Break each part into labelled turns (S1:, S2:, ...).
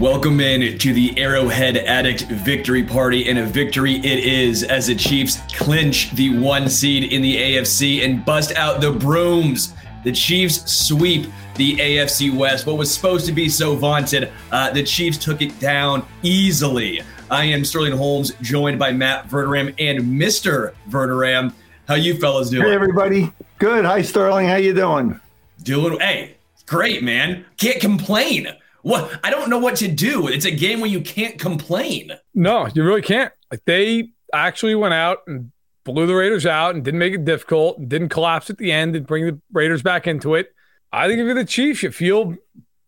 S1: Welcome in to the Arrowhead Addict victory party, and a victory it is as the Chiefs clinch the one seed in the AFC and bust out the brooms. The Chiefs sweep the AFC West. What was supposed to be so vaunted, uh, the Chiefs took it down easily. I am Sterling Holmes, joined by Matt Verderame and Mr. Verderame. How you fellas doing?
S2: Hey everybody, good. Hi Sterling, how you doing?
S1: Doing hey, great man. Can't complain. What I don't know what to do. It's a game where you can't complain.
S3: No, you really can't. Like they actually went out and blew the Raiders out and didn't make it difficult and didn't collapse at the end and bring the Raiders back into it. I think if you're the Chiefs, you feel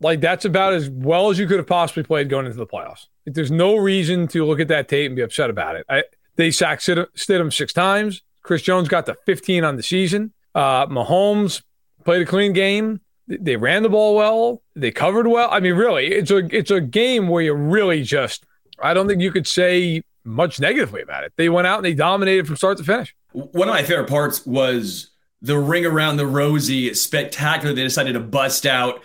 S3: like that's about as well as you could have possibly played going into the playoffs. Like there's no reason to look at that tape and be upset about it. I, they sacked Stidham six times. Chris Jones got to 15 on the season. Uh, Mahomes played a clean game. They ran the ball well. They covered well. I mean, really, it's a it's a game where you really just I don't think you could say much negatively about it. They went out and they dominated from start to finish.
S1: One of my favorite parts was the ring around the rosy spectacular they decided to bust out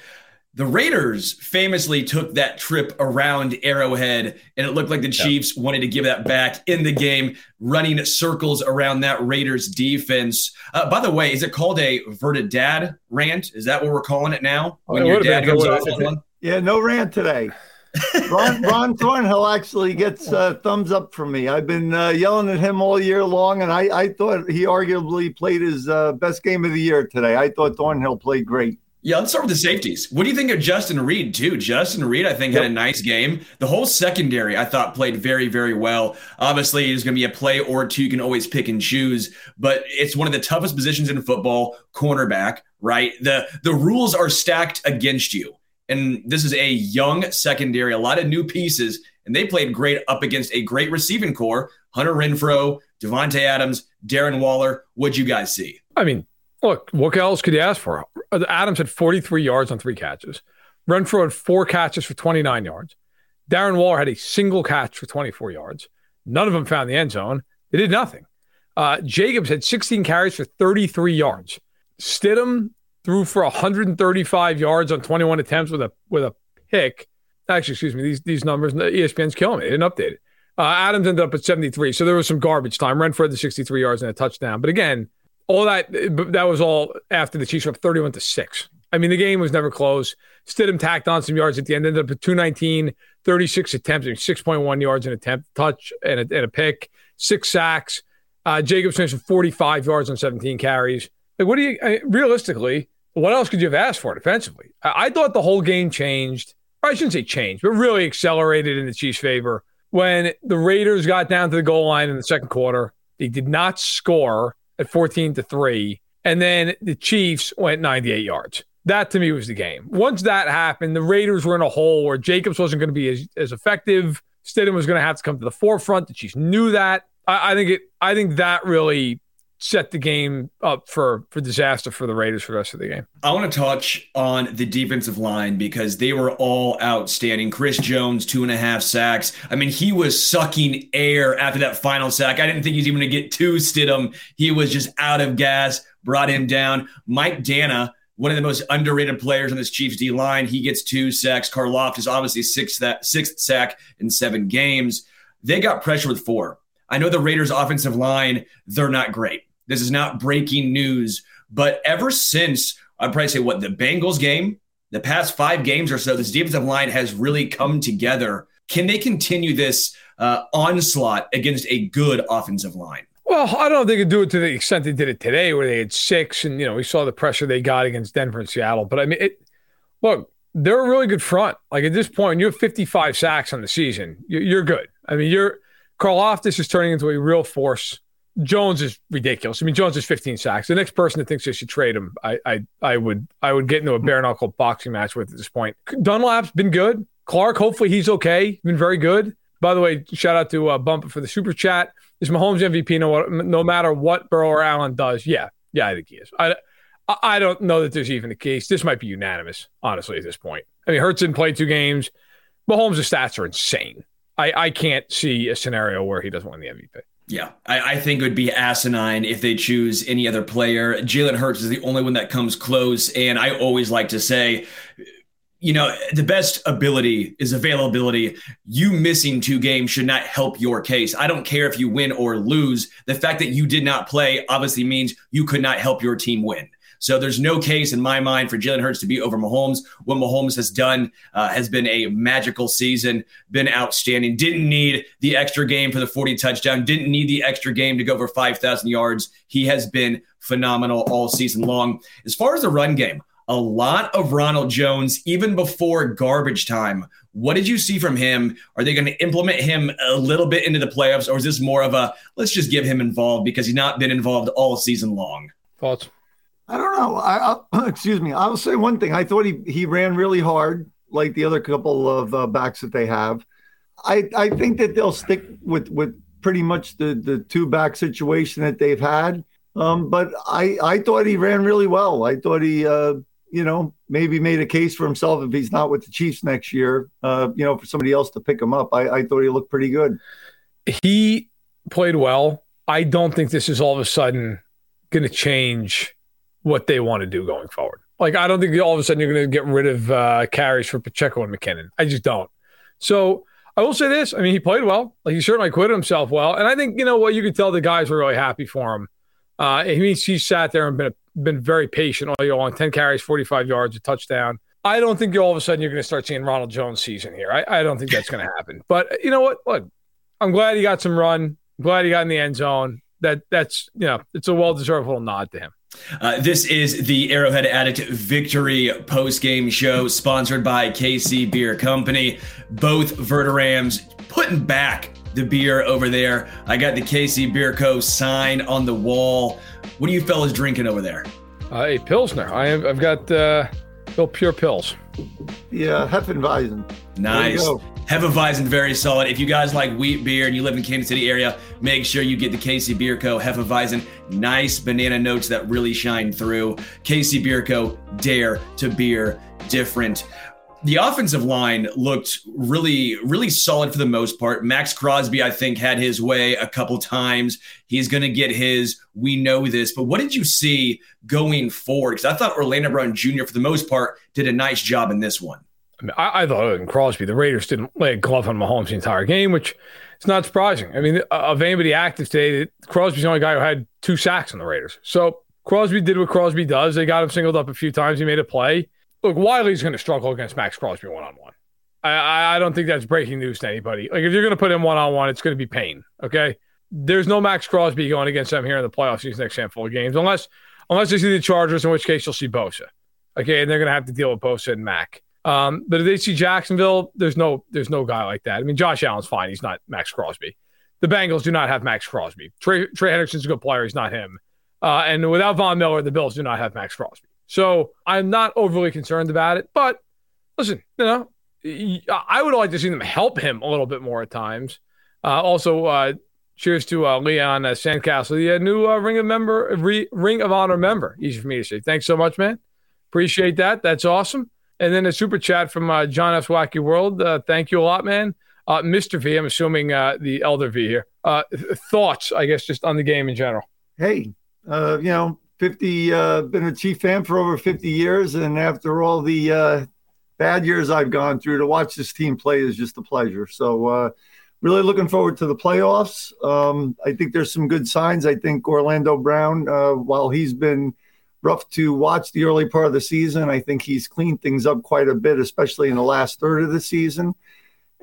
S1: the Raiders famously took that trip around Arrowhead, and it looked like the Chiefs wanted to give that back in the game, running circles around that Raiders defense. Uh, by the way, is it called a Verdadad rant? Is that what we're calling it now?
S2: When your dad goes off on? Yeah, no rant today. Juan, Juan Thornhill actually gets uh, thumbs up from me. I've been uh, yelling at him all year long, and I, I thought he arguably played his uh, best game of the year today. I thought Thornhill played great.
S1: Yeah, let's start with the safeties. What do you think of Justin Reid, too? Justin Reid, I think, yep. had a nice game. The whole secondary, I thought, played very, very well. Obviously, there's going to be a play or two you can always pick and choose, but it's one of the toughest positions in football, cornerback, right? The the rules are stacked against you. And this is a young secondary, a lot of new pieces, and they played great up against a great receiving core. Hunter Renfrow, Davante Adams, Darren Waller. What'd you guys see?
S3: I mean, look, what else could you ask for? Adams had 43 yards on three catches. Renfrow had four catches for 29 yards. Darren Waller had a single catch for 24 yards. None of them found the end zone. They did nothing. Uh, Jacobs had 16 carries for 33 yards. Stidham threw for 135 yards on 21 attempts with a with a pick. Actually, excuse me, these these numbers, ESPN's killing me. They didn't update it. Uh, Adams ended up at 73, so there was some garbage time. Renfrow had the 63 yards and a touchdown. But again, all that that was all after the Chiefs were up 31 to 6. I mean, the game was never close. Stidham tacked on some yards at the end, ended up at 219, 36 attempts, 6.1 yards an attempt, touch and a, and a pick, six sacks. Uh, Jacobs finished with 45 yards on 17 carries. Like, what do you I, realistically? What else could you have asked for defensively? I, I thought the whole game changed. I shouldn't say changed, but really accelerated in the Chiefs' favor when the Raiders got down to the goal line in the second quarter. They did not score at 14 to 3. And then the Chiefs went 98 yards. That to me was the game. Once that happened, the Raiders were in a hole where Jacobs wasn't going to be as, as effective. Stidham was going to have to come to the forefront. The Chiefs knew that. I, I think it. I think that really set the game up for for disaster for the Raiders for the rest of the game.
S1: I want to touch on the defensive line because they were all outstanding. Chris Jones, two and a half sacks. I mean, he was sucking air after that final sack. I didn't think he was even going to get to Stidham. He was just out of gas, brought him down. Mike Danna, one of the most underrated players on this Chiefs D line, he gets two sacks. Karlaftis obviously sixth, that, sixth sack in seven games. They got pressure with four. I know the Raiders' offensive line, they're not great. This is not breaking news, but ever since I'd probably say what the Bengals game, the past five games or so, this defensive line has really come together. Can they continue this uh, onslaught against a good offensive line?
S3: Well, I don't know if they could do it to the extent they did it today, where they had six, and you know we saw the pressure they got against Denver and Seattle. But I mean, it, look, they're a really good front. Like at this point, you have 55 sacks on the season. You're, good. I mean, you're Karlaftis is turning into a real force Jones is ridiculous. I mean, Jones is 15 sacks. The next person that thinks they should trade him, I, I, I would, I would get into a bare knuckle boxing match with at this point. Dunlap's been good. Clark, hopefully he's okay. Been very good. By the way, shout out to uh, Bump for the super chat. Is Mahomes MVP no, no matter what Burrow or Allen does? Yeah, yeah, I think he is. I, I don't know that there's even a case. This might be unanimous, honestly, at this point. I mean, Hurts didn't play two games. Mahomes' stats are insane. I, I can't see a scenario where he doesn't win the MVP.
S1: Yeah, I, I, think it would be asinine if they choose any other player. Jalen Hurts is the only one that comes close. And I always like to say, you know, the best ability is availability. You missing two games should not help your case. I don't care if you win or lose. The fact that you did not play obviously means you could not help your team win. So there's no case in my mind for Jalen Hurts to be over Mahomes. What Mahomes has done uh, has been a magical season, been outstanding. Didn't need the extra game for the 40 touchdown, didn't need the extra game to go over 5,000 yards. He has been phenomenal all season long. As far as the run game, a lot of Ronald Jones even before garbage time. What did you see from him? Are they going to implement him a little bit into the playoffs, or is this more of a let's just give him involved because he's not been involved all season long?
S3: Thoughts?
S2: I don't know. I, I excuse me. I'll say one thing. I thought he he ran really hard, like the other couple of uh, backs that they have. I I think that they'll stick with with pretty much the the two back situation that they've had. Um, but I I thought he ran really well. I thought he uh, you know maybe made a case for himself if he's not with the Chiefs next year. Uh, you know, for somebody else to pick him up. I, I thought he looked pretty good.
S3: He played well. I don't think this is all of a sudden going to change what they want to do going forward. Like, I don't think all of a sudden you're going to get rid of uh, carries for Pacheco and McKinnon. I just don't. So I will say this. I mean, he played well. Like, he certainly acquitted himself well. And I think, you know what, you could tell the guys were really happy for him. Uh, he means he sat there and been been very patient all year long. Ten carries, forty five yards, a touchdown. I don't think all of a sudden you're going to start seeing Ronald Jones season here. I, I don't think that's going to happen. But you know what? Look, I'm glad he got some run. I'm glad he got in the end zone. That that's you know it's a well deserved little nod to him.
S1: Uh, this is the Arrowhead Addict Victory post game show sponsored by KC Beer Company. Both Verderames putting back the beer over there. I got the KC Beer Co. sign on the wall. What are you fellas drinking over there?
S3: Uh, a Pilsner. I have, I've got uh, Pure Pills.
S2: Yeah, Hefeweizen.
S1: Nice. Hefeweizen, very solid. If you guys like wheat beer and you live in Kansas City area, make sure you get the KC Beer Co. Hefeweizen. Nice banana notes that really shine through. KC Beer Co. Dare to beer different the offensive line looked really, really solid for the most part. Maxx Crosby, I think, had his way a couple times. He's going to get his. We know this. But what did you see going forward? Because I thought Orlando Brown Jr., for the most part, did a nice job in this one.
S3: I, mean, I, I thought in Crosby, the Raiders didn't lay a glove on Mahomes the entire game, which is not surprising. I mean, of anybody active today, Crosby's the only guy who had two sacks on the Raiders. So Crosby did what Crosby does. They got him singled up a few times. He made a play look, Wylie's going to struggle against Maxx Crosby one on one. I I don't think that's breaking news to anybody. Like if you're going to put him one on one, it's going to be pain. Okay, there's no Maxx Crosby going against them here in the playoffs these next handful of games, unless unless they see the Chargers, in which case you'll see Bosa. Okay, and they're going to have to deal with Bosa and Mack. Um, but if they see Jacksonville, there's no there's no guy like that. I mean, Josh Allen's fine. He's not Maxx Crosby. The Bengals do not have Maxx Crosby. Trey, Trey Hendrickson's a good player. He's not him. Uh, and without Von Miller, the Bills do not have Maxx Crosby. So I'm not overly concerned about it. But listen, you know, I would like to see them help him a little bit more at times. Uh, also, uh, cheers to uh, Leon uh, Sandcastle, the uh, new uh, Ring of Member, re- Ring of Honor member. Easy for me to say. Thanks so much, man. Appreciate that. That's awesome. And then a super chat from John F. Wacky World. thank you a lot, man. Mr. V, I'm assuming the elder V here. thoughts, I guess, just on the game in general.
S2: Hey, you know, 50 uh, been a chief fan for over 50 years and after all the uh, bad years i've gone through to watch this team play is just a pleasure. So uh, really looking forward to the playoffs. Um, i think there's some good signs. I think orlando brown uh, while he's been rough to watch the early part of the season i think he's cleaned things up quite a bit especially in the last third of the season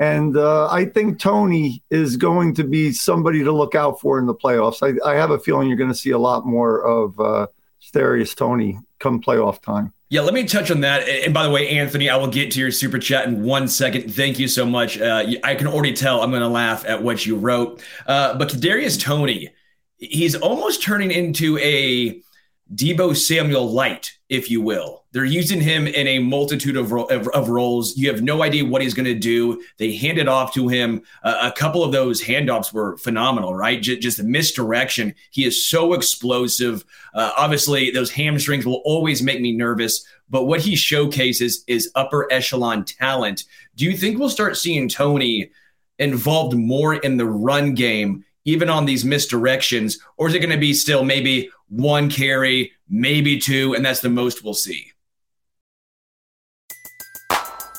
S2: and uh, I think Toney is going to be somebody to look out for in the playoffs. I, I have a feeling you're going to see a lot more of uh, Starius Toney come playoff time.
S1: Yeah, let me touch on that. And by the way, Anthony, I will get to your super chat in one second. Thank you so much. Uh, I can already tell I'm going to laugh at what you wrote. Uh, but Kadarius Toney, he's almost turning into a Deebo Samuel light, if you will. They're using him in a multitude of, ro- of, of, roles. You have no idea what he's going to do. They hand it off to him. Uh, a couple of those handoffs were phenomenal, right? J- just a misdirection. He is so explosive. Uh, obviously, those hamstrings will always make me nervous, but what he showcases is upper echelon talent. Do you think we'll start seeing Toney involved more in the run game? Even on these misdirections, or is it going to be still maybe one carry, maybe two, and that's the most we'll see.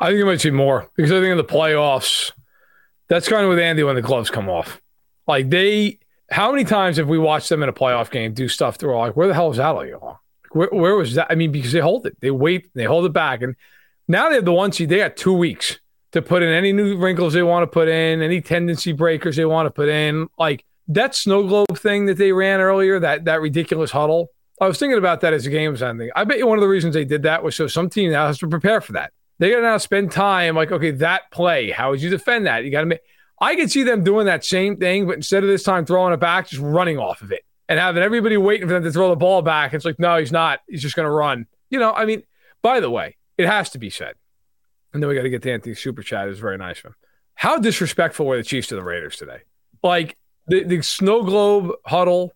S3: I think you might see more because I think in the playoffs, that's kind of with Andy when the gloves come off. Like they, how many times have we watched them in a playoff game do stuff that we're like, where the hell is that all Where, where was that? I mean, because they hold it, they wait, they hold it back, and now they have the one seed. They got two weeks to put in any new wrinkles they want to put in, any tendency breakers they want to put in. Like that snow globe thing that they ran earlier, that that ridiculous huddle. I was thinking about that as the game was ending. I bet you one of the reasons they did that was so some team now has to prepare for that. They got to now spend time like, okay, that play, how would you defend that? You got to make. I could see them doing that same thing, but instead of this time throwing it back, just running off of it and having everybody waiting for them to throw the ball back. It's like, no, he's not. He's just to run. You know, I mean, by the way, it has to be said and then we got to get to Anthony super chat. It was very nice of him. How disrespectful were the Chiefs to the Raiders today? Like the, the snow globe huddle,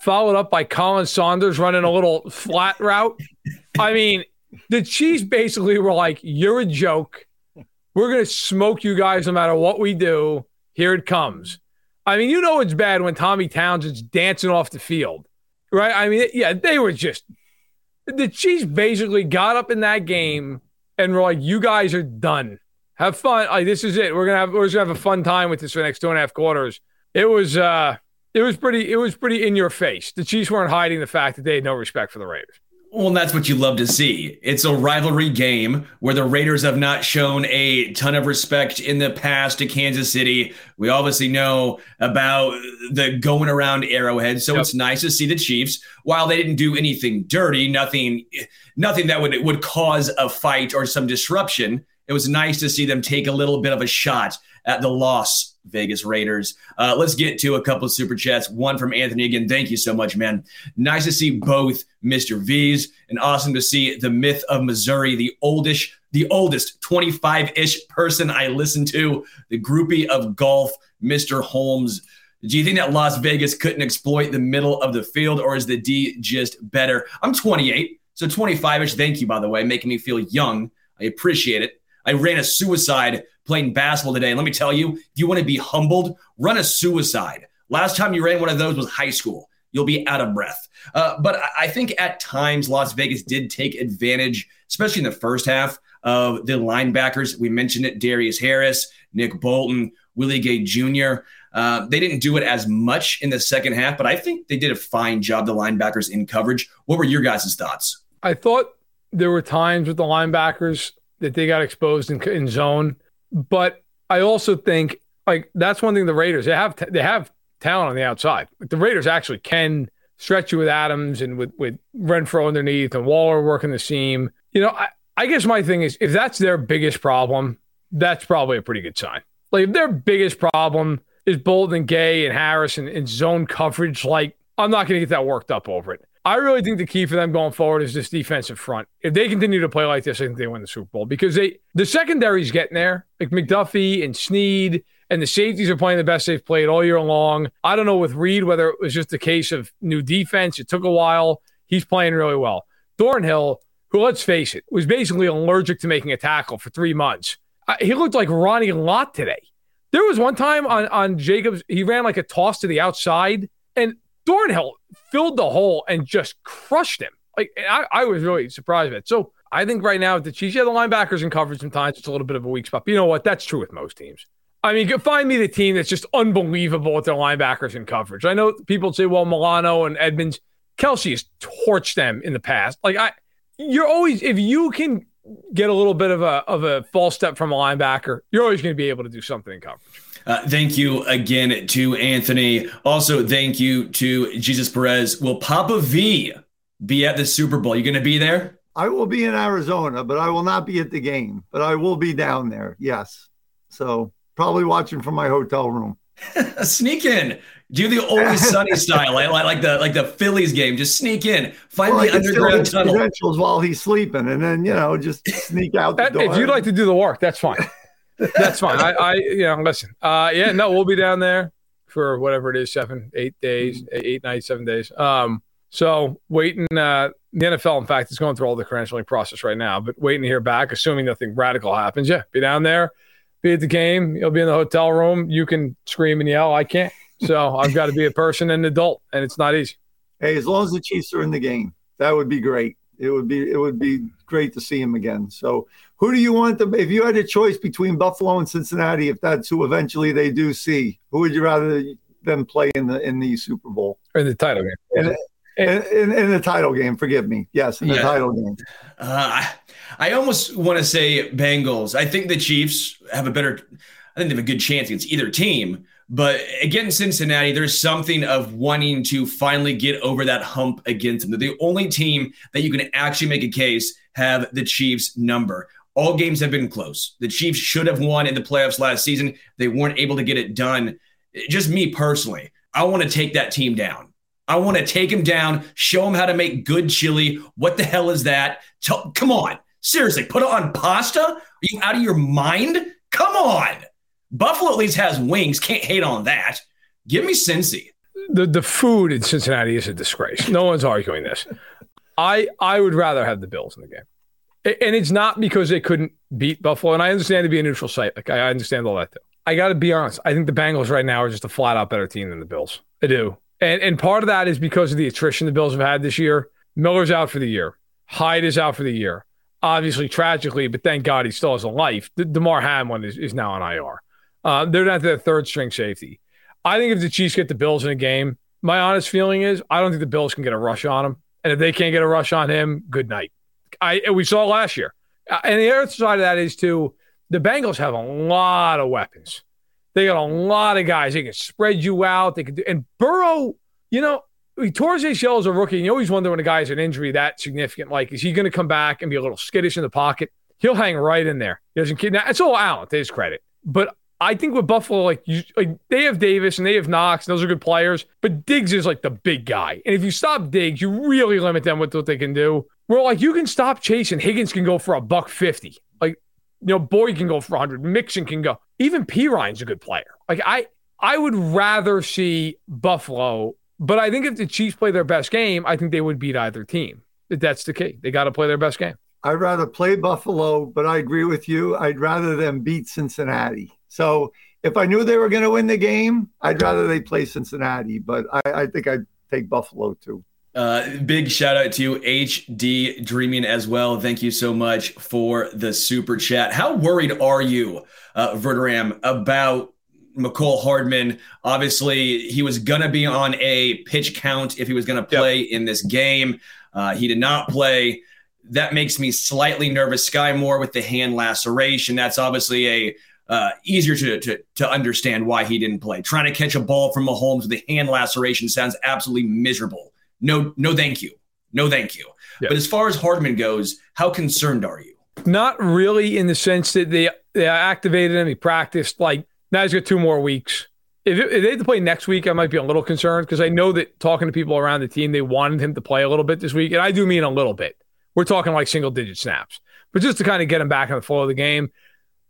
S3: followed up by Colin Saunders running a little flat route. I mean, the Chiefs basically were like, "You're a joke. We're gonna smoke you guys no matter what we do. Here it comes." I mean, you know it's bad when Tommy Townsend's dancing off the field, right? I mean, yeah, they were just the Chiefs basically got up in that game and we're like, you guys are done. Have fun. Like this is it. We're gonna have we're gonna have a fun time with this for the next two and a half quarters. It was uh it was pretty it was pretty in your face. The Chiefs weren't hiding the fact that they had no respect for the Raiders.
S1: Well, that's what you love to see. It's a rivalry game where the Raiders have not shown a ton of respect in the past to Kansas City. We obviously know about the going around Arrowhead, so yep. it's nice to see the Chiefs. While they didn't do anything dirty, nothing, nothing that would would cause a fight or some disruption, it was nice to see them take a little bit of a shot at the loss Vegas Raiders. Uh, let's get to a couple of super chats. One from Anthony again. Thank you so much, man. Nice to see both Mr. V's and awesome to see the myth of Missouri, the oldest, the oldest 25-ish person I listen to, the groupie of golf, Mr. Holmes. Do you think that Las Vegas couldn't exploit the middle of the field, or is the D just better? I'm 28, so 25-ish. Thank you, by the way, making me feel young. I appreciate it. I ran a suicide playing basketball today. And let me tell you, if you want to be humbled, run a suicide. Last time you ran one of those was high school. You'll be out of breath. Uh, but I think at times Las Vegas did take advantage, especially in the first half, of the linebackers. We mentioned it Darius Harris, Nick Bolton, Willie Gay Jr. Uh, they didn't do it as much in the second half, but I think they did a fine job, the linebackers in coverage. What were your guys' thoughts?
S3: I thought there were times with the linebackers that they got exposed in, in zone. But I also think like that's one thing the Raiders they have they have talent on the outside. The Raiders actually can stretch you with Adams and with with Renfrow underneath and Waller working the seam. You know, I, I guess my thing is if that's their biggest problem, that's probably a pretty good sign. Like if their biggest problem is Bolton Gay, and Harris and, and zone coverage, like I'm not going to get that worked up over it. I really think the key for them going forward is this defensive front. If they continue to play like this, I think they win the Super Bowl because they the secondary's getting there. Like McDuffie and Sneed and the safeties are playing the best they've played all year long. I don't know with Reid whether it was just a case of new defense. It took a while. He's playing really well. Thornhill, who let's face it, was basically allergic to making a tackle for three months. Uh, he looked like Ronnie Lott today. There was one time on on Jacobs, he ran like a toss to the outside, and Thornhill filled the hole and just crushed him. Like I, I was really surprised at it. So I think right now the Chiefs, yeah, the linebackers in coverage sometimes it's a little bit of a weak spot. But you know what? That's true with most teams. I mean, find me the team that's just unbelievable with their linebackers in coverage. I know people say, well, Milano and Edmonds, Kelce has torched them in the past. Like I, you're always if you can get a little bit of a of a false step from a linebacker, you're always going to be able to do something in coverage.
S1: Uh, thank you again to Anthony. Also, thank you to Jesus Perez. Will Papa V be at the Super Bowl? You going to be there?
S2: I will be in Arizona, but I will not be at the game. But I will be down there. Yes. So probably watching from my hotel room.
S1: Sneak in. Do the always sunny style, like, like the like the Phillies game. Just sneak in, find well, the underground tunnel.
S2: Credentials while he's sleeping, and then you know just sneak out the door.
S3: If you'd like to do the work, that's fine. That's fine. I, I, you know, listen. Uh, yeah, no, we'll be down there for whatever it is, seven, eight days, eight nights, seven days. Um, so waiting. Uh, the NFL, in fact, is going through all the credentialing process right now, but waiting to hear back, assuming nothing radical happens. Yeah, be down there, be at the game. You'll be in the hotel room. You can scream and yell. I can't. So I've got to be a person and an adult, and it's not easy.
S2: Hey, as long as the Chiefs are in the game, that would be great. It would be it would be great to see him again. So, who do you want to? If you had a choice between Buffalo and Cincinnati, if that's who eventually they do see, who would you rather them play in the in the Super Bowl
S3: or in the title game?
S2: In, in, in, in the title game, forgive me. Yes, in the yeah. title game.
S1: Uh, I almost want to say Bengals. I think the Chiefs have a better. I think they have a good chance against either team. But against Cincinnati, there's something of wanting to finally get over that hump against them. They're the only team that you can actually make a case have the Chiefs number. All games have been close. The Chiefs should have won in the playoffs last season. They weren't able to get it done. Just me personally, I want to take that team down. I want to take them down, show them how to make good chili. What the hell is that? Tell, come on. Seriously, put it on pasta? Are you out of your mind? Come on. Buffalo at least has wings. Can't hate on that. Give me Cincy.
S3: The the food in Cincinnati is a disgrace. No one's arguing this. I I would rather have the Bills in the game, and it's not because they couldn't beat Buffalo. And I understand to be a neutral site. Like I understand all that too. I got to be honest. I think the Bengals right now are just a flat out better team than the Bills. I do, and and part of that is because of the attrition the Bills have had this year. Miller's out for the year. Hyde is out for the year. Obviously, tragically, but thank God he still has a life. The Damar Hamlin is, is now on IR. Uh, they're not the third string safety. I think if the Chiefs get the Bills in a game, my honest feeling is I don't think the Bills can get a rush on him. And if they can't get a rush on him, good night. I we saw last year. Uh, and the other side of that is too, the Bengals have a lot of weapons. They got a lot of guys. They can spread you out. They can do, and Burrow, you know, he tore his ACL as a rookie. And you always wonder when a guy has an injury that significant, like, is he going to come back and be a little skittish in the pocket? He'll hang right in there. He doesn't kid. Now, it's all Allen to his credit. But I think with Buffalo, like, you, like they have Davis and they have Knox, and those are good players. But Diggs is like the big guy, and if you stop Diggs, you really limit them with what they can do. Where like you can stop Chase and Higgins can go for a buck fifty. Like you know, Boyd can go for hundred. Mixon can go. Even P Ryan's a good player. Like I, I would rather see Buffalo, but I think if the Chiefs play their best game, I think they would beat either team. That's the key. They got to play their best game.
S2: I'd rather play Buffalo, but I agree with you. I'd rather them beat Cincinnati. So if I knew they were going to win the game, I'd rather they play Cincinnati. But I, I think I'd take Buffalo too.
S1: Uh, big shout out to you, HD Dreaming as well. Thank you so much for the super chat. How worried are you, uh, Verderame, about Mecole Hardman? Obviously, he was going to be on a pitch count if he was going to play yep. in this game. Uh, he did not play. That makes me slightly nervous. Sky Moore with the hand laceration. That's obviously a uh, easier to, to, to understand why he didn't play. Trying to catch a ball from Mahomes with a hand laceration sounds absolutely miserable. No, no, thank you. No, thank you. But as far as Hardman goes, how concerned are you?
S3: Not really, in the sense that they they activated him. He practiced. Like now he's got two more weeks. If, it, if they had to play next week, I might be a little concerned because I know that talking to people around the team, they wanted him to play a little bit this week, and I do mean a little bit. We're talking like single digit snaps, but just to kind of get him back in the flow of the game.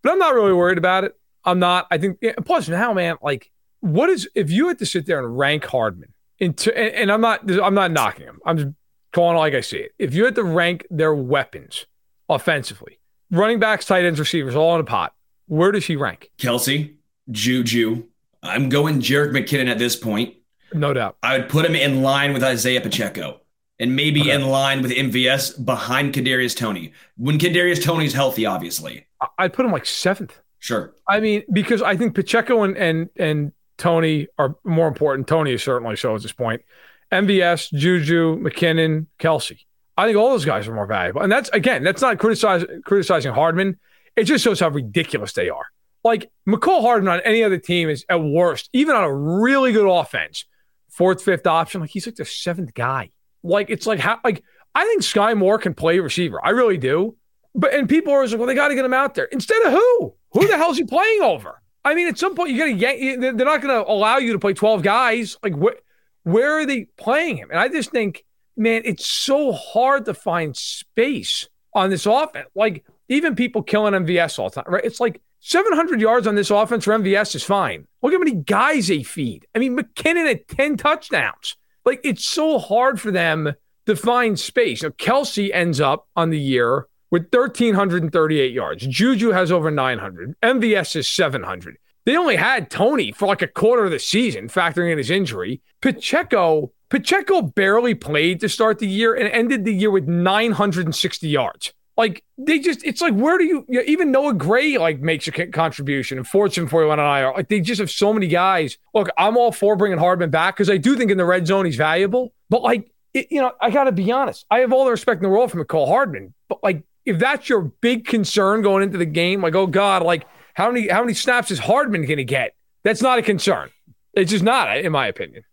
S3: But I'm not really worried about it. I'm not. I think. Plus, now, man, like, what is if you had to sit there and rank Hardman into? And, and I'm not. I'm not knocking him. I'm just calling it like I see it. If you had to rank their weapons offensively, running backs, tight ends, receivers, all in a pot, where does he rank?
S1: Kelce, Juju. I'm going Jerick McKinnon at this point.
S3: No doubt.
S1: I would put him in line with Isaiah Pacheco and maybe okay. in line with MVS behind Kadarius Toney. When Kadarius Toney's healthy, obviously.
S3: I'd put him like seventh.
S1: Sure.
S3: I mean, because I think Pacheco and and and Toney are more important. Toney is certainly so at this point. MVS, Juju, McKinnon, Kelce. I think all those guys are more valuable. And that's again, that's not criticize, criticizing Hardman. It just shows how ridiculous they are. Like Mecole Hardman on any other team is at worst, even on a really good offense, fourth, fifth option. Like he's like the seventh guy. Like it's like how like I think Sky Moore can play receiver. I really do. But and people are like, well, they got to get him out there. Instead of who? Who the hell is he playing over? I mean, at some point, you got to get. They're not going to allow you to play twelve guys. Like, wh- where are they playing him? And I just think, man, it's so hard to find space on this offense. Like, even people killing MVS all the time, right? It's like 700 yards on this offense for MVS is fine. Look how many guys they feed. I mean, McKinnon at 10 touchdowns. Like, it's so hard for them to find space. Now, Kelce ends up on the year with 1,338 yards. Juju has over 900. MVS is 700. They only had Toney for like a quarter of the season, factoring in his injury. Pacheco, Pacheco barely played to start the year and ended the year with 960 yards. Like they just, it's like where do you, you know, even Noah Gray like makes a contribution and Fortune 41 and I are Like they just have so many guys. Look, I'm all for bringing Hardman back because I do think in the red zone he's valuable. But like, it, you know, I got to be honest. I have all the respect in the world for Mecole Hardman, but like if that's your big concern going into the game, like, oh God, like how many how many snaps is Hardman to get? That's not a concern. It's just not, in my opinion.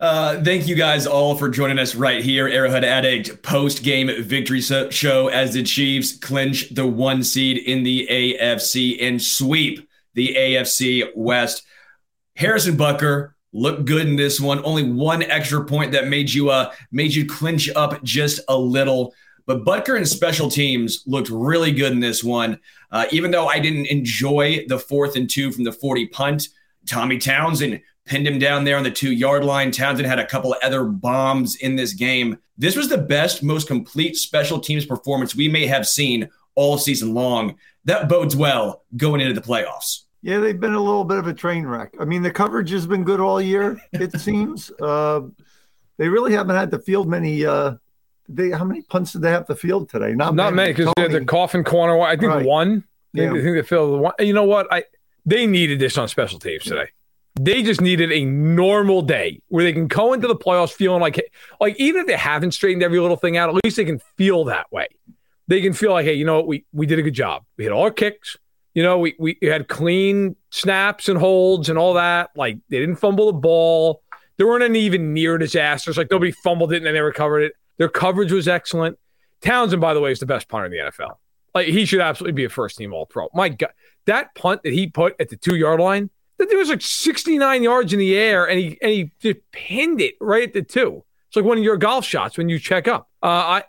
S1: Uh, thank you guys all for joining us right here, Arrowhead Addict post game victory show as the Chiefs clinch the one seed in the AFC and sweep the AFC West. Harrison Butker looked good in this one. Only one extra point that made you uh made you clinch up just a little. But Butker and special teams looked really good in this one. Uh, even though I didn't enjoy the fourth and two from the 40 punt, Tommy Townsend pinned him down there on the two yard line. Townsend had a couple other bombs in this game. This was the best, most complete special teams performance we may have seen all season long. That bodes well going into the playoffs.
S2: Yeah, they've been a little bit of a train wreck. I mean, the coverage has been good all year, it seems. Uh, they really haven't had to field many. Uh, they how many punts did they have to field today?
S3: Not not many because they're the coffin corner. I think right. one. Yeah. I think they filled one. You know what? I they needed this on special teams today. They just needed a normal day where they can go into the playoffs feeling like like even if they haven't straightened every little thing out, at least they can feel that way. They can feel like, hey, you know what? We we did a good job. We hit all our kicks. You know, we, we had clean snaps and holds and all that. Like they didn't fumble the ball. There weren't any even near disasters. Like nobody fumbled it and they recovered it. Their coverage was excellent. Townsend, by the way, is the best punter in the NFL. Like he should absolutely be a first team All Pro. My God, that punt that he put at the two yard line, that thing was like 69 yards in the air, and he and he just pinned it right at the two. It's like one of your golf shots when you check up. Uh, I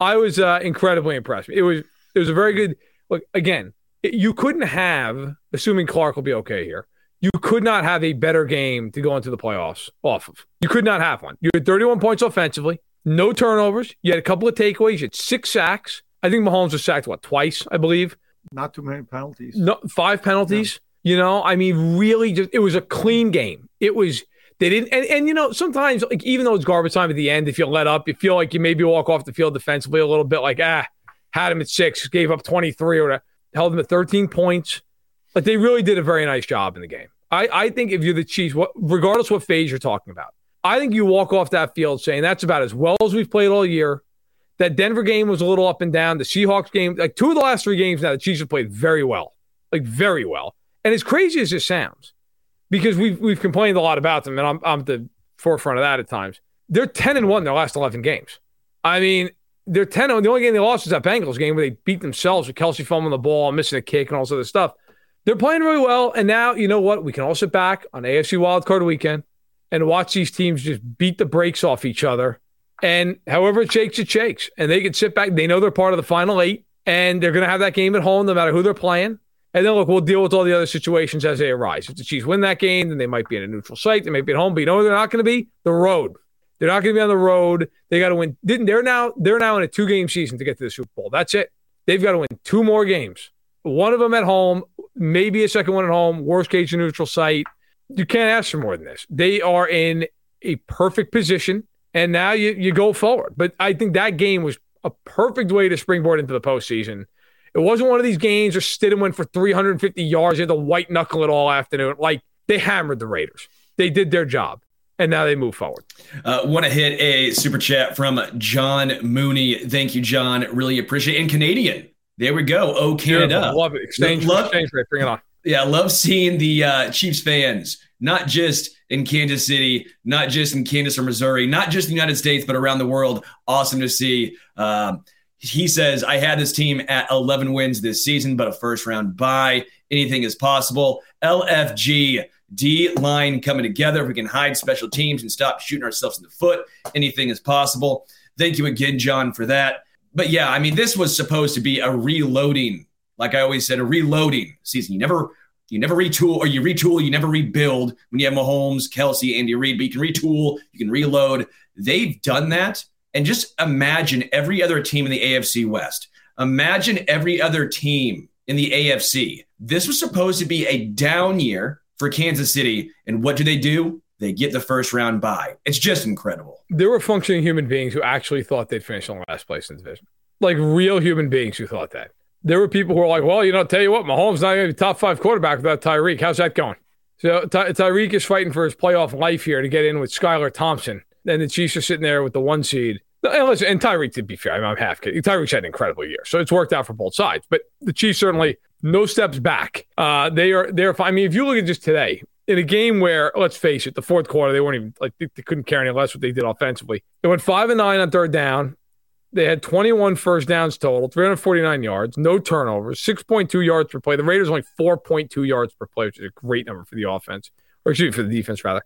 S3: I was uh, incredibly impressed. It was it was a very good look. Again, you couldn't have, assuming Clark will be okay here, you could not have a better game to go into the playoffs off of. You could not have one. You had 31 points offensively, no turnovers. You had a couple of takeaways. You had six sacks. I think Mahomes was sacked, what, twice, I believe?
S2: Not too many penalties.
S3: No, five penalties. You know, I mean, really, just it was a clean game. It was. They didn't, and, and you know, sometimes like even though it's garbage time at the end, if you let up, you feel like you maybe walk off the field defensively a little bit, like ah, had him at six, gave up twenty three or whatever held them at 13 points. But they really did a very nice job in the game. I, I think if you're the Chiefs, what, regardless what phase you're talking about, I think you walk off that field saying that's about as well as we've played all year. That Denver game was a little up and down. The Seahawks game, like two of the last three games now, the Chiefs have played very well, like very well. And as crazy as it sounds, because we've we've complained a lot about them, and I'm I'm at the forefront of that at times. They're 10 and 1 in their last 11 games. I mean, they're 10 The only game they lost was that Bengals game where they beat themselves with Kelce fumbling the ball, missing a kick, and all this other stuff. They're playing really well. And now, you know what? We can all sit back on AFC wildcard weekend and watch these teams just beat the brakes off each other. And however it shakes, it shakes. And they can sit back. They know they're part of the final eight, and they're going to have that game at home no matter who they're playing. And then look, we'll deal with all the other situations as they arise. If the Chiefs win that game, then they might be in a neutral site. They might be at home, but you know they're not going to be? The road. They're not going to be on the road. They got to win. They're now they're now in a two game season to get to the Super Bowl. That's it. They've got to win two more games. One of them at home, maybe a second one at home. Worst case, a neutral site. You can't ask for more than this. They are in a perfect position, and now you you go forward. But I think that game was a perfect way to springboard into the postseason. It wasn't one of these games where Stidham went for 350 yards. They had to white knuckle it all afternoon. Like they hammered the Raiders. They did their job and now they move forward.
S1: Uh, Want to hit a super chat from John Mooney. Thank you, John. Really appreciate it. And Canadian. There we go. Oh, Canada.
S3: Beautiful. Love it. Exchange, love, exchange rate. Bring it on.
S1: Yeah, love seeing the uh, Chiefs fans, not just in Kansas City, not just in Kansas or Missouri, not just in the United States, but around the world. Awesome to see. Um, he says, I had this team at 11 wins this season, but a first round bye. Anything is possible. LFG. D line coming together. If we can hide special teams and stop shooting ourselves in the foot, anything is possible. Thank you again, John, for that. But yeah, I mean, this was supposed to be a reloading, like I always said, a reloading season. You never you never retool or you retool, you never rebuild when you have Mahomes, Kelce, Andy Reid, but you can retool, you can reload. They've done that. And just imagine every other team in the AFC West. Imagine every other team in the AFC. This was supposed to be a down year for Kansas City. And what do they do? They get the first round bye. It's just incredible.
S3: There were functioning human beings who actually thought they'd finish in last place in the division. Like real human beings who thought that. There were people who were like, well, you know, tell you what, Mahomes not be top five quarterback without Tyreek. How's that going? So Ty- Tyreek is fighting for his playoff life here to get in with Skylar Thompson. And the Chiefs are sitting there with the one seed. And, listen, and Tyreek, to be fair, I am half kidding. Tyreek's had an incredible year. So it's worked out for both sides. But the Chiefs certainly no steps back. Uh, they are they're. I mean, if you look at just today, in a game where, let's face it, the fourth quarter they weren't even like they, they couldn't care any less what they did offensively. They went five and nine on third down. They had 21 first downs total, 349 yards, no turnovers, 6.2 yards per play. The Raiders only 4.2 yards per play, which is a great number for the offense, or excuse me, for the defense rather.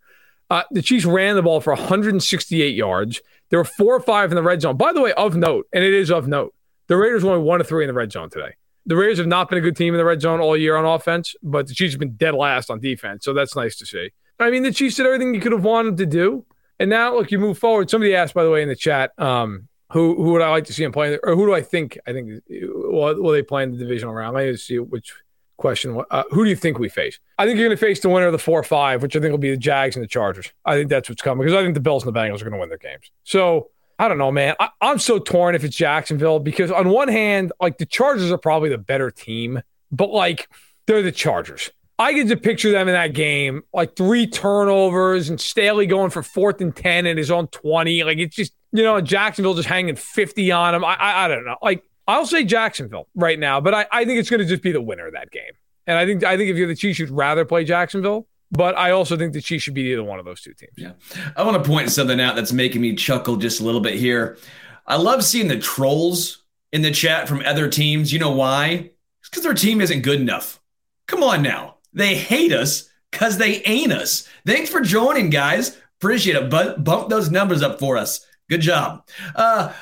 S3: Uh, the Chiefs ran the ball for 168 yards. There were four or five in the red zone. By the way, of note, and it is of note, the Raiders only one to three in the red zone today the Raiders have not been a good team in the red zone all year on offense, but the Chiefs have been dead last on defense. So that's nice to see. I mean, the Chiefs did everything you could have wanted to do. And now, look, you move forward. Somebody asked, by the way, in the chat, um, who who would I like to see him playing, or who do I think? I think will, will they play in the divisional round? Let me see which question. Uh, who do you think we face? I think you're going to face the winner of the four five, which I think will be the Jags and the Chargers. I think that's what's coming because I think the Bills and the Bengals are going to win their games. So I don't know, man. I, am so torn if it's Jacksonville because on one hand, like the Chargers are probably the better team, but like they're the Chargers. I get to picture them in that game, like three turnovers and Staley going for fourth and 10 and his own 20. Like it's just, you know, Jacksonville just hanging 50 on him. I, I, I don't know. Like I'll say Jacksonville right now, but I, I think it's going to just be the winner of that game. And I think I think if you're the Chiefs, you'd rather play Jacksonville. But I also think the Chiefs should be either one of those two teams.
S1: Yeah. I want to point something out that's making me chuckle just a little bit here. I love seeing the trolls in the chat from other teams. You know why? It's because their team isn't good enough. Come on now. They hate us because they ain't us. Thanks for joining, guys. Appreciate it. But bump those numbers up for us. Good job. Uh,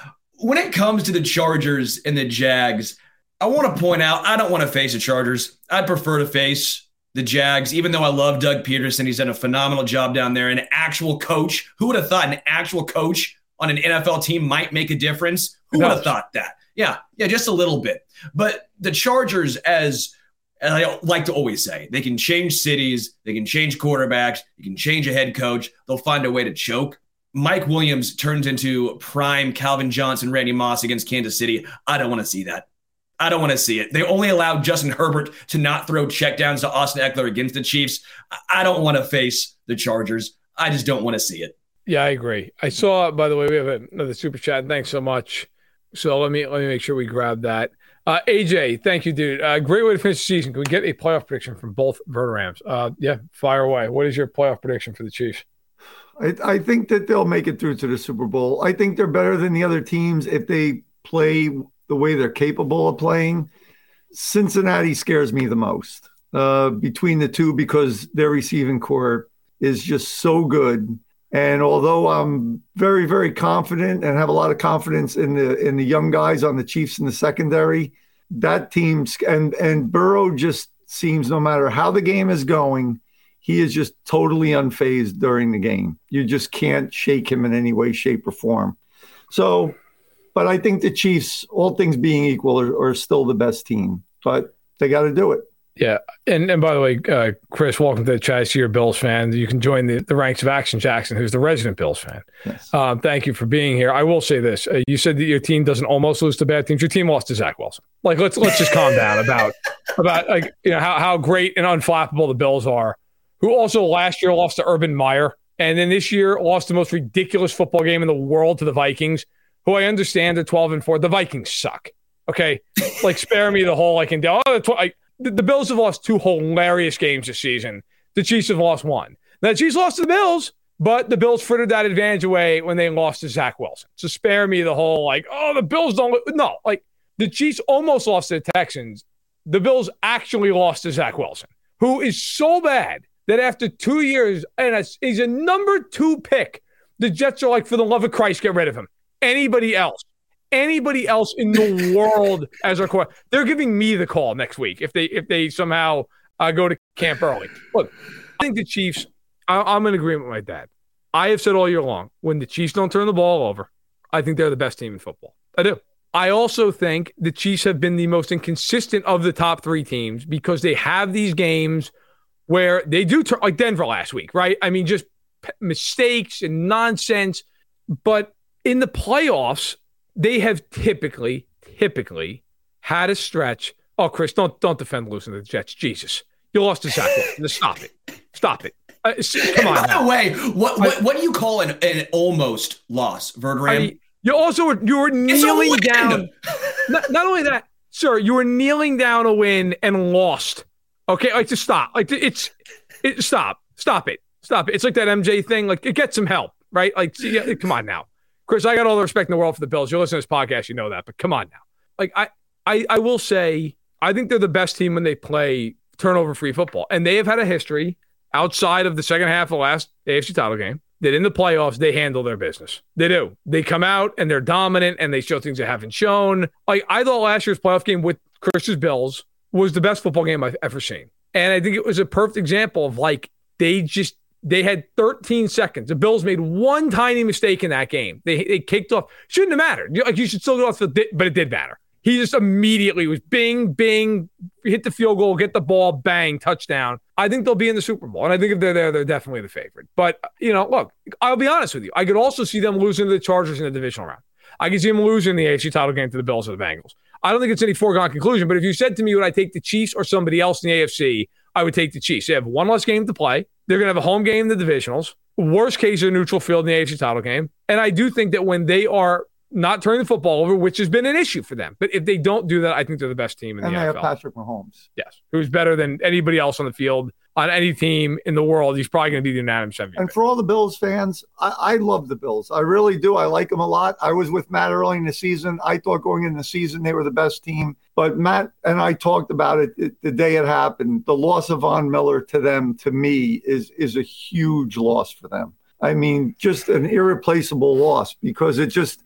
S1: when it comes to the Chargers and the Jags, I want to point out I don't want to face the Chargers. I'd prefer to face the Jags, even though I love Doug Pederson, he's done a phenomenal job down there. An actual coach, who would have thought an actual coach on an NFL team might make a difference? Who would have thought that? Yeah, yeah, just a little bit. But the Chargers, as, I like to always say, they can change cities, they can change quarterbacks, you can change a head coach, they'll find a way to choke. Mike Williams turns into prime Calvin Johnson, Randy Moss against Kansas City. I don't want to see that. I don't want to see it. They only allowed Justin Herbert to not throw checkdowns to Austin Ekeler against the Chiefs. I don't want to face the Chargers. I just don't want to see it.
S3: Yeah, I agree. I saw. By the way, we have another super chat. Thanks so much. So let me let me make sure we grab that. Uh, AJ, thank you, dude. Uh, great way to finish the season. Can we get a playoff prediction from both Verderames? Uh, yeah, fire away. What is your playoff prediction for the Chiefs?
S2: I, I think that they'll make it through to the Super Bowl. I think they're better than the other teams if they play the way they're capable of playing. Cincinnati scares me the most uh, between the two because their receiving core is just so good. And although I'm very, very confident and have a lot of confidence in the in the young guys on the Chiefs in the secondary, that team and and Burrow just seems no matter how the game is going, he is just totally unfazed during the game. You just can't shake him in any way, shape, or form. So but I think the Chiefs, all things being equal, are, are still the best team. But they got to do it.
S3: Yeah, and and by the way, uh, Chris, welcome to the chat. You're a Bills fan. You can join the, the ranks of Action Jackson, who's the resident Bills fan. Yes. Um, thank you for being here. I will say this: uh, you said that your team doesn't almost lose to bad teams. Your team lost to Zach Wilson. Like let's let's just calm down about about like you know how how great and unflappable the Bills are. Who also last year lost to Urban Meyer, and then this year lost the most ridiculous football game in the world to the Vikings, who I understand are twelve and four. The Vikings suck. Okay, like spare me the whole I can do. Oh, the, tw- I, the, the Bills have lost two hilarious games this season. The Chiefs have lost one. Now, the Chiefs lost to the Bills, but the Bills frittered that advantage away when they lost to Zach Wilson. So spare me the whole like, oh, the Bills don't. No, like the Chiefs almost lost to the Texans. The Bills actually lost to Zach Wilson, who is so bad that after two years and he's a number two pick, the Jets are like, for the love of Christ, get rid of him. Anybody else anybody else in the world as our core. They're giving me the call next week if they if they somehow uh, go to camp early. Look, I think the Chiefs. I, am in agreement with my dad. I have said all year long when the Chiefs don't turn the ball over, I think they're the best team in football. I do. I also think the Chiefs have been the most inconsistent of the top three teams because they have these games where they do turn like Denver last week, right? I mean, just mistakes and nonsense. But in the playoffs, they have typically, typically had a stretch. Oh, Chris, don't don't defend losing to the Jets. Jesus, you lost to Zach Wilson. Stop it. Stop it. Uh, come on.
S1: By the way, what, what what do you call an, an almost loss, Verderame? I
S3: you also you were kneeling down. not, not, only that, sir, you were kneeling down a win and lost. Okay, like to stop. Like to, it's it, stop, stop it, stop it. It's like that MJ thing. Like get some help, right? Like, see, come on now. Chris, I got all the respect in the world for the Bills. You listen to this podcast, you know that. But come on now. Like I, I, I will say, I think they're the best team when they play turnover-free football, and they have had a history outside of the second half of last AFC title game that in the playoffs they handle their business. They do. They come out and they're dominant and they show things they haven't shown. Like I thought last year's playoff game with Chris's Bills was the best football game I've ever seen. And I think it was a perfect example of like they just they had 13 seconds. The Bills made one tiny mistake in that game. They they kicked off. Shouldn't have mattered. Like you should still go off the, but it did matter. He just immediately was bing, bing, hit the field goal, get the ball, bang, touchdown. I think they'll be in the Super Bowl. And I think if they're there, they're definitely the favorite. But, you know, look, I'll be honest with you. I could also see them losing to the Chargers in the divisional round. I could see them losing the AFC title game to the Bills or the Bengals. I don't think it's any foregone conclusion, but if you said to me, would I take the Chiefs or somebody else in the AFC? I would take the Chiefs. They have one less game to play. They're going to have a home game in the divisionals. Worst case, a neutral field in the AFC title game. And I do think that when they are not turning the football over, which has been an issue for them. But if they don't do that, I think they're the best team in
S2: and
S3: the
S2: NFL.
S3: And
S2: they have Patrick Mahomes.
S3: Yes, who's better than anybody else on the field on any team in the world. He's probably going to be the unanimous MVP.
S2: And for all the Bills fans, I, I, love the Bills. I really do. I like them a lot. I was with Matt early in the season. I thought going in the season they were the best team. But Matt and I talked about it, it the day it happened. The loss of Von Miller to them, to me, is is a huge loss for them. I mean, just an irreplaceable loss because it just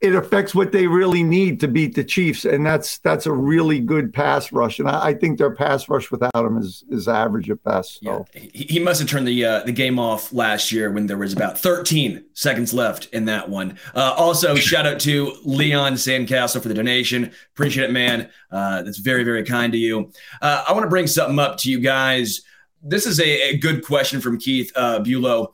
S2: it affects what they really need to beat the Chiefs, and that's that's a really good pass rush. And I, I think their pass rush without him is is average at best. So.
S1: Yeah. He, he must have turned the uh, the game off last year when there was about 13 seconds left in that one. Uh, also, shout out to Leon Sandcastle for the donation. Appreciate it, man. Uh, that's very very kind to you. Uh, I want to bring something up to you guys. This is a, a good question from Keith uh, Bulow.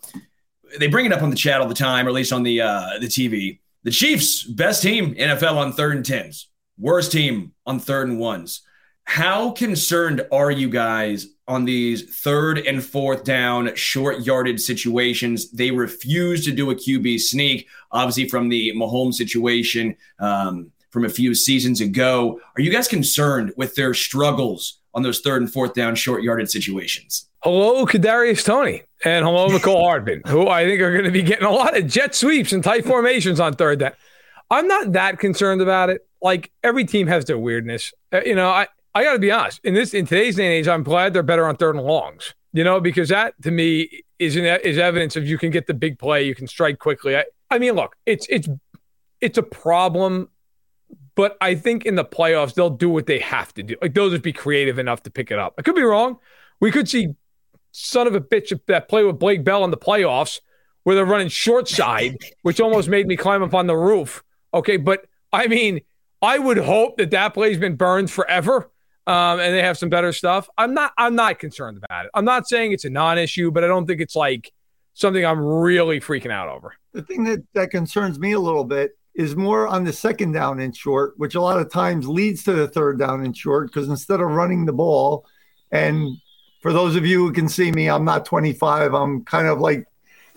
S1: They bring it up on the chat all the time, or at least on the uh, the TV the Chiefs, best team NFL on third and tens, worst team on third and ones. How concerned are you guys on these third and fourth down short yarded situations? They refuse to do a QB sneak, obviously, from the Mahomes situation um, from a few seasons ago. Are you guys concerned with their struggles on those third and fourth down short yarded situations?
S3: Hello, Kadarius Toney, and hello, Mecole Hardman, who I think are going to be getting a lot of jet sweeps and tight formations on third down. I'm not that concerned about it. Like every team has their weirdness. Uh, you know, I, I got to be honest. In this in today's day and age, I'm glad they're better on third and longs. You know, because that to me is an, is evidence of you can get the big play, you can strike quickly. I, I mean, look, it's it's it's a problem, but I think in the playoffs they'll do what they have to do. Like they'll just be creative enough to pick it up. I could be wrong. We could see son of a bitch that play with Blake Bell in the playoffs where they're running short side, which almost made me climb up on the roof. Okay, but I mean, I would hope that that play's been burned forever. Um, and they have some better stuff. I'm not. I'm not concerned about it. I'm not saying it's a non-issue, but I don't think it's like something I'm really freaking out over.
S2: The thing that that concerns me a little bit is more on the second down and short, which a lot of times leads to the third down and short because instead of running the ball, and for those of you who can see me, I'm not 25. I'm kind of like,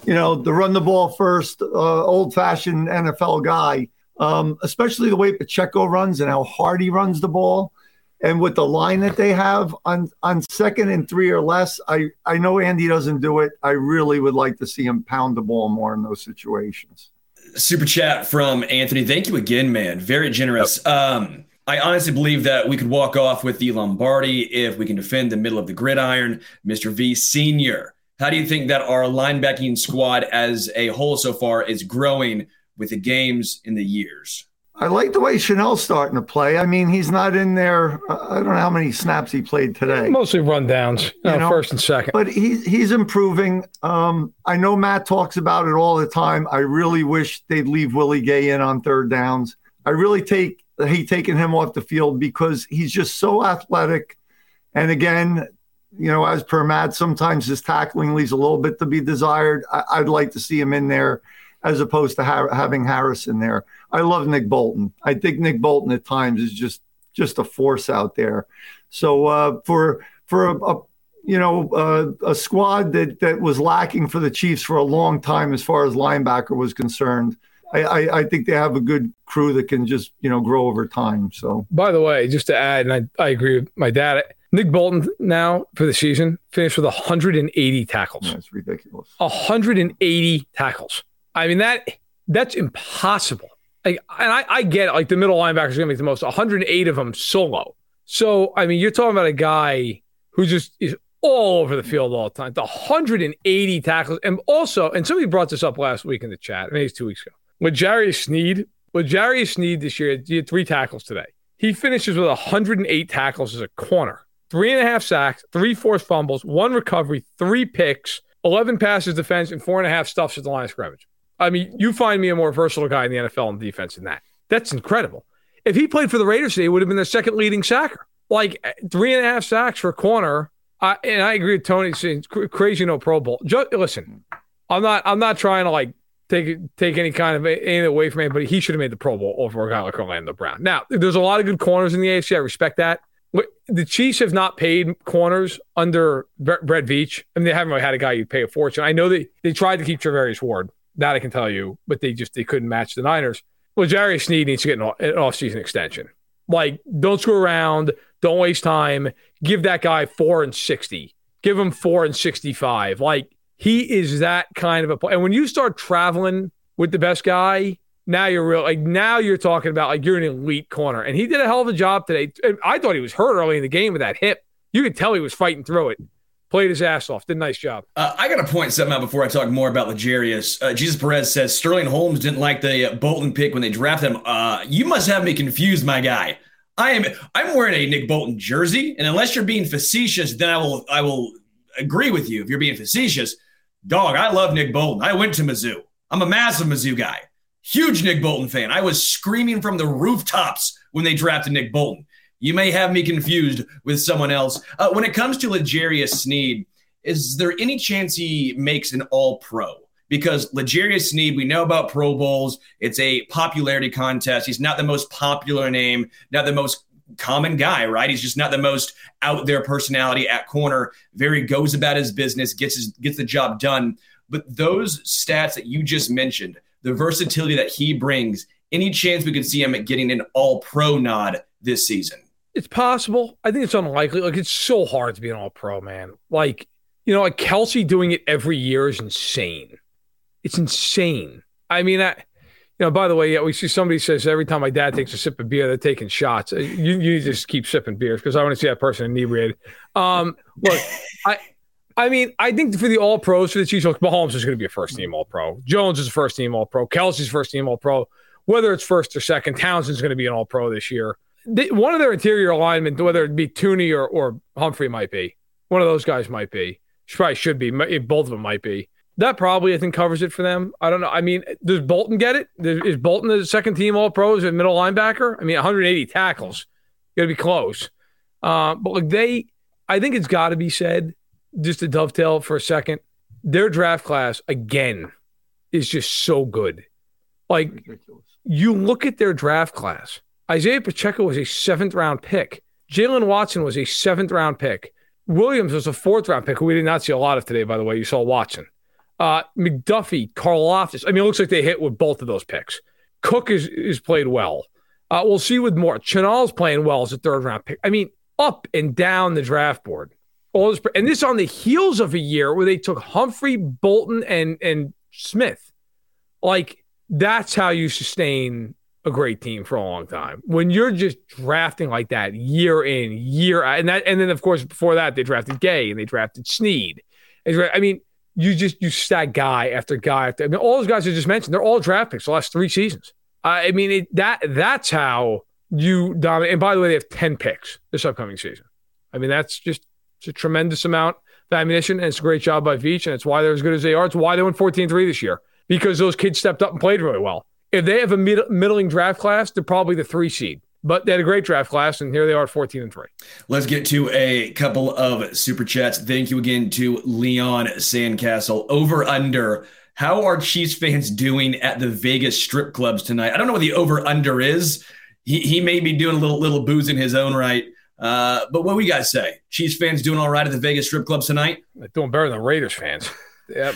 S2: you know, the run the ball first, uh, old fashioned NFL guy. Um, especially the way Pacheco runs and how hard he runs the ball. And with the line that they have on on second and three or less, I I know Andy doesn't do it. I really would like to see him pound the ball more in those situations.
S1: Super chat from Anthony. Thank you again, man. Very generous. Yep. Um, I honestly believe that we could walk off with the Lombardi if we can defend the middle of the gridiron. Mr. V Senior, how do you think that our linebacking squad as a whole so far is growing with the games in the years?
S2: I like the way Chenal's starting to play. I mean, he's not in there. I don't know how many snaps he played today.
S3: Mostly rundowns, you know, first and second.
S2: But he's he's improving. Um, I know Matt talks about it all the time. I really wish they'd leave Willie Gay in on third downs. I really take hate taking him off the field because he's just so athletic. And again, you know, as per Matt, sometimes his tackling leaves a little bit to be desired. I, would like to see him in there as opposed to ha- having Harrison there. I love Nick Bolton. I think Nick Bolton at times is just just a force out there. So uh, for for a, a you know uh, a squad that that was lacking for the Chiefs for a long time as far as linebacker was concerned. I, I, I, think they have a good crew that can just you know grow over time. So,
S3: by the way, just to add, and I, I agree with my dad. Nick Bolton now for the season finished with 180 tackles.
S2: That's ridiculous.
S3: 180 tackles. I mean that that's impossible. Like, and I, I get it, like the middle linebackers are going to make the most. 108 of them solo. So I mean, you're talking about a guy who just is all over the field all the time. The 180 tackles, and also, and somebody brought this up last week in the chat. Maybe it's two weeks ago. With Jarius Sneed, with Jarius Sneed this year, he had three tackles today. He finishes with 108 tackles as a corner, three and a half sacks, three forced fumbles, one recovery, three picks, 11 passes defense, and four and a half stuffs at the line of scrimmage. I mean, you find me a more versatile guy in the NFL on defense than that. That's incredible. If he played for the Raiders today, he would have been their second leading sacker. Like eh, three and a half sacks for a corner. I, and I agree with Tony saying crazy no Pro Bowl. Just, listen, I'm not I'm not trying to like take take any kind of anything away from anybody. He should have made the Pro Bowl over a guy like Orlando Brown. Now, there's a lot of good corners in the AFC. I respect that. The Chiefs have not paid corners under Brett Veach. I mean, they haven't really had a guy you pay a fortune. I know they they tried to keep Charvarius Ward. That I can tell you, but they just they couldn't match the Niners. Well, Jerry Sneed needs to get an, an offseason extension. Like, don't screw around. Don't waste time. Give that guy four and sixty. Give him four and sixty-five. Like he is that kind of a player. And when you start traveling with the best guy, now you're real. Like now you're talking about like you're an elite corner. And he did a hell of a job today. I thought he was hurt early in the game with that hip. You could tell he was fighting through it played his ass off. Did a nice job.
S1: Uh, I got to point something out before I talk more about L'Jarius. Uh, Jesus Perez says Sterling Holmes didn't like the uh, Bolton pick when they drafted him. Uh, you must have me confused, my guy. I am. I'm wearing a Nick Bolton jersey, and unless you're being facetious, then I will. I will agree with you. If you're being facetious, dog, I love Nick Bolton. I went to Mizzou. I'm a massive Mizzou guy. Huge Nick Bolton fan. I was screaming from the rooftops when they drafted Nick Bolton. You may have me confused with someone else. Uh, when it comes to L'Jarius Sneed, is there any chance he makes an all pro? Because L'Jarius Sneed, we know about Pro Bowls. It's a popularity contest. He's not the most popular name, not the most common guy, right? He's just not the most out there personality at corner. Very goes about his business, gets his, gets the job done. But those stats that you just mentioned, the versatility that he brings, any chance we could see him getting an all pro nod this season?
S3: It's possible. I think it's unlikely. Like it's so hard to be an all pro, man. Like, you know, like Kelce doing it every year is insane. It's insane. I mean, I, you know, by the way, yeah, we see somebody says every time my dad takes a sip of beer, they're taking shots. Uh, you, you just keep sipping beers because I want to see that person inebriated. Um, look, I, I mean, I think for the All Pros for the Chiefs, Mahomes is going to be a first team All Pro. Jones is a first team All Pro. Kelce's first team All Pro. Whether it's first or second, Townsend's going to be an All Pro this year one of their interior alignment, whether it be Thuney or, or Humphrey, might be one of those guys. Might be. Probably should be. Both of them might be. That probably I think covers it for them. I don't know. I mean, does Bolton get it? Is Bolton the second team All Pros at middle linebacker? I mean, 180 tackles. Got to be close. Uh, but like they, I think it's got to be said, just to dovetail for a second, their draft class again is just so good. Like Ridiculous. you look at their draft class. Isaiah Pacheco was a seventh round pick. Jaylen Watson was a seventh round pick. Williams was a fourth round pick, who we did not see a lot of today, by the way. You saw Watson. Uh, McDuffie, Karlaftis. I mean, it looks like they hit with both of those picks. Cook is, is played well. Uh, we'll see with more. Chenal's playing well as a third round pick. I mean, up and down the draft board. All this, and this on the heels of a year where they took Humphrey, Bolton, and and Smith. Like that's how you sustain a great team for a long time. When you're just drafting like that year in, year out, and that, and then of course before that they drafted Gay and they drafted Sneed. I mean, you just you stack guy after guy after. I mean, all those guys I just mentioned, they're all draft picks the last three seasons. Uh, I mean, it, that that's how you dominate. And by the way, they have ten picks this upcoming season. I mean, that's just a tremendous amount of ammunition, and it's a great job by Veach, and it's why they're as good as they are. It's why they won 14-3 this year because those kids stepped up and played really well. If they have a mid- middling draft class, they're probably the three seed. But they had a great draft class, and here they are 14 and 3.
S1: Let's get to a couple of super chats. Thank you again to Leon Sandcastle. Over under. How are Chiefs fans doing at the Vegas strip clubs tonight? I don't know what the over under is. He, he may be doing a little little booze in his own right. Uh, but what we got to say? Chiefs fans doing all right at the Vegas strip clubs tonight?
S3: They're doing better than Raiders fans. Yeah,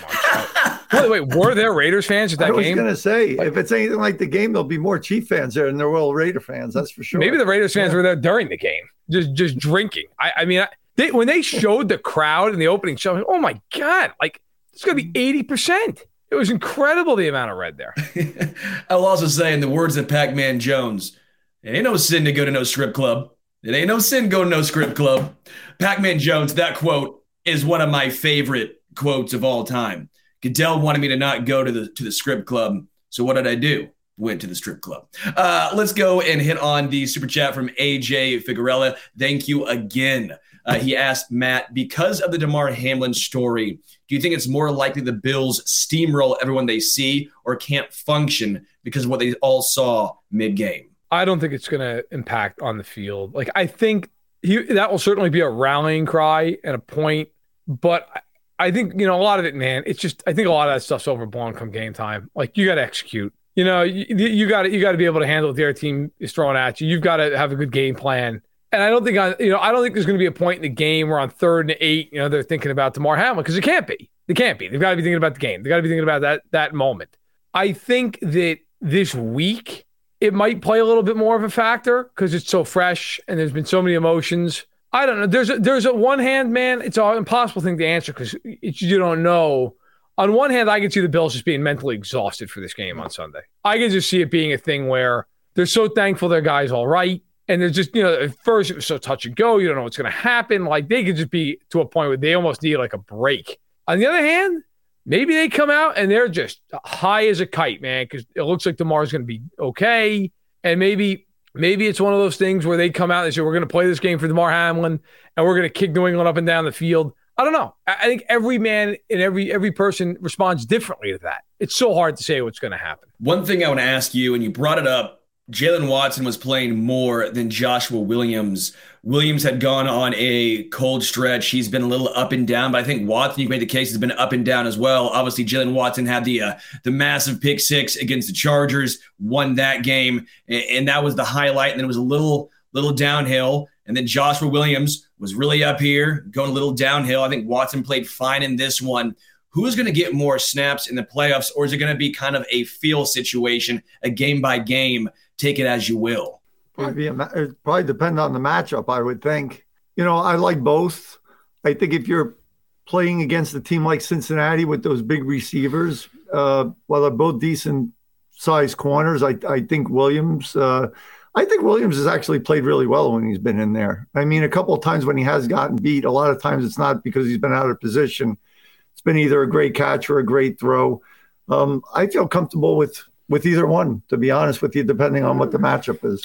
S3: By the way, were there Raiders fans at that game? I was
S2: going to say, if it's anything like the game, there'll be more Chief fans there than there will Raider fans. That's for sure.
S3: Maybe the Raiders fans yeah. were there during the game, just just drinking. I, I mean, I, they, when they showed the crowd in the opening show, like, oh my god, like it's going to be eighty percent. It was incredible the amount of red there.
S1: I'll also say, in the words of Pac-Man Jones, it ain't no sin to go to no strip club. It ain't no sin go to no strip club. Pac-Man Jones, that quote is one of my favorite quotes of all time. Goodell wanted me to not go to the to the strip club. So what did I do? Went to the strip club. Uh, let's go and hit on the super chat from AJ Figueroa. Thank you again. Uh, he asked Matt, because of the Damar Hamlin story, do you think it's more likely the Bills steamroll everyone they see or can't function because of what they all saw mid game?
S3: I don't think it's going to impact on the field. Like I think he, that will certainly be a rallying cry and a point, but I think you know a lot of it, man. It's just I think a lot of that stuff's overblown come game time. Like you got to execute. You know, you, got to you got to be able to handle what other team is throwing at you. You've got to have a good game plan. And I don't think I, you know, I don't think there's going to be a point in the game where on third and eight, you know, they're thinking about Damar Hamlin because it can't be. They can't be. They've got to be thinking about the game. They've got to be thinking about that that moment. I think that this week it might play a little bit more of a factor because it's so fresh and there's been so many emotions. I don't know. There's a, there's a one hand, man. It's an impossible thing to answer because you don't know. On one hand, I can see the Bills just being mentally exhausted for this game on Sunday. I can just see it being a thing where they're so thankful their guy's all right. And they're just, you know, at first it was so touch and go. You don't know what's going to happen. Like they could just be to a point where they almost need like a break. On the other hand, maybe they come out and they're just high as a kite, man, because it looks like Damar's going to be okay. And maybe Maybe it's one of those things where they come out and say, we're going to play this game for Damar Hamlin and we're going to kick New England up and down the field. I don't know. I think every man and every every person responds differently to that. It's so hard to say what's going to happen.
S1: One thing I want to ask you, and you brought it up Jaylen Watson was playing more than Joshua Williams. Williams had gone on a cold stretch. He's been a little up and down, but I think Watson, you made the case, has been up and down as well. Obviously, Jaylen Watson had the uh, the massive pick six against the Chargers, won that game, and, and that was the highlight. And then it was a little little downhill. And then Joshua Williams was really up here, going a little downhill. I think Watson played fine in this one who's going to get more snaps in the playoffs, or is it going to be kind of a feel situation, a game by game? Take it as you will.
S2: Probably, it probably depend on the matchup, I would think. You know, I like both. I think if you're playing against a team like Cincinnati with those big receivers, uh, while they're both decent sized corners, I, I think Williams. Uh, I think Williams has actually played really well when he's been in there. I mean, a couple of times when he has gotten beat, a lot of times it's not because he's been out of position. It's been either a great catch or a great throw. Um, I feel comfortable with with either one, to be honest with you, depending on what the matchup is.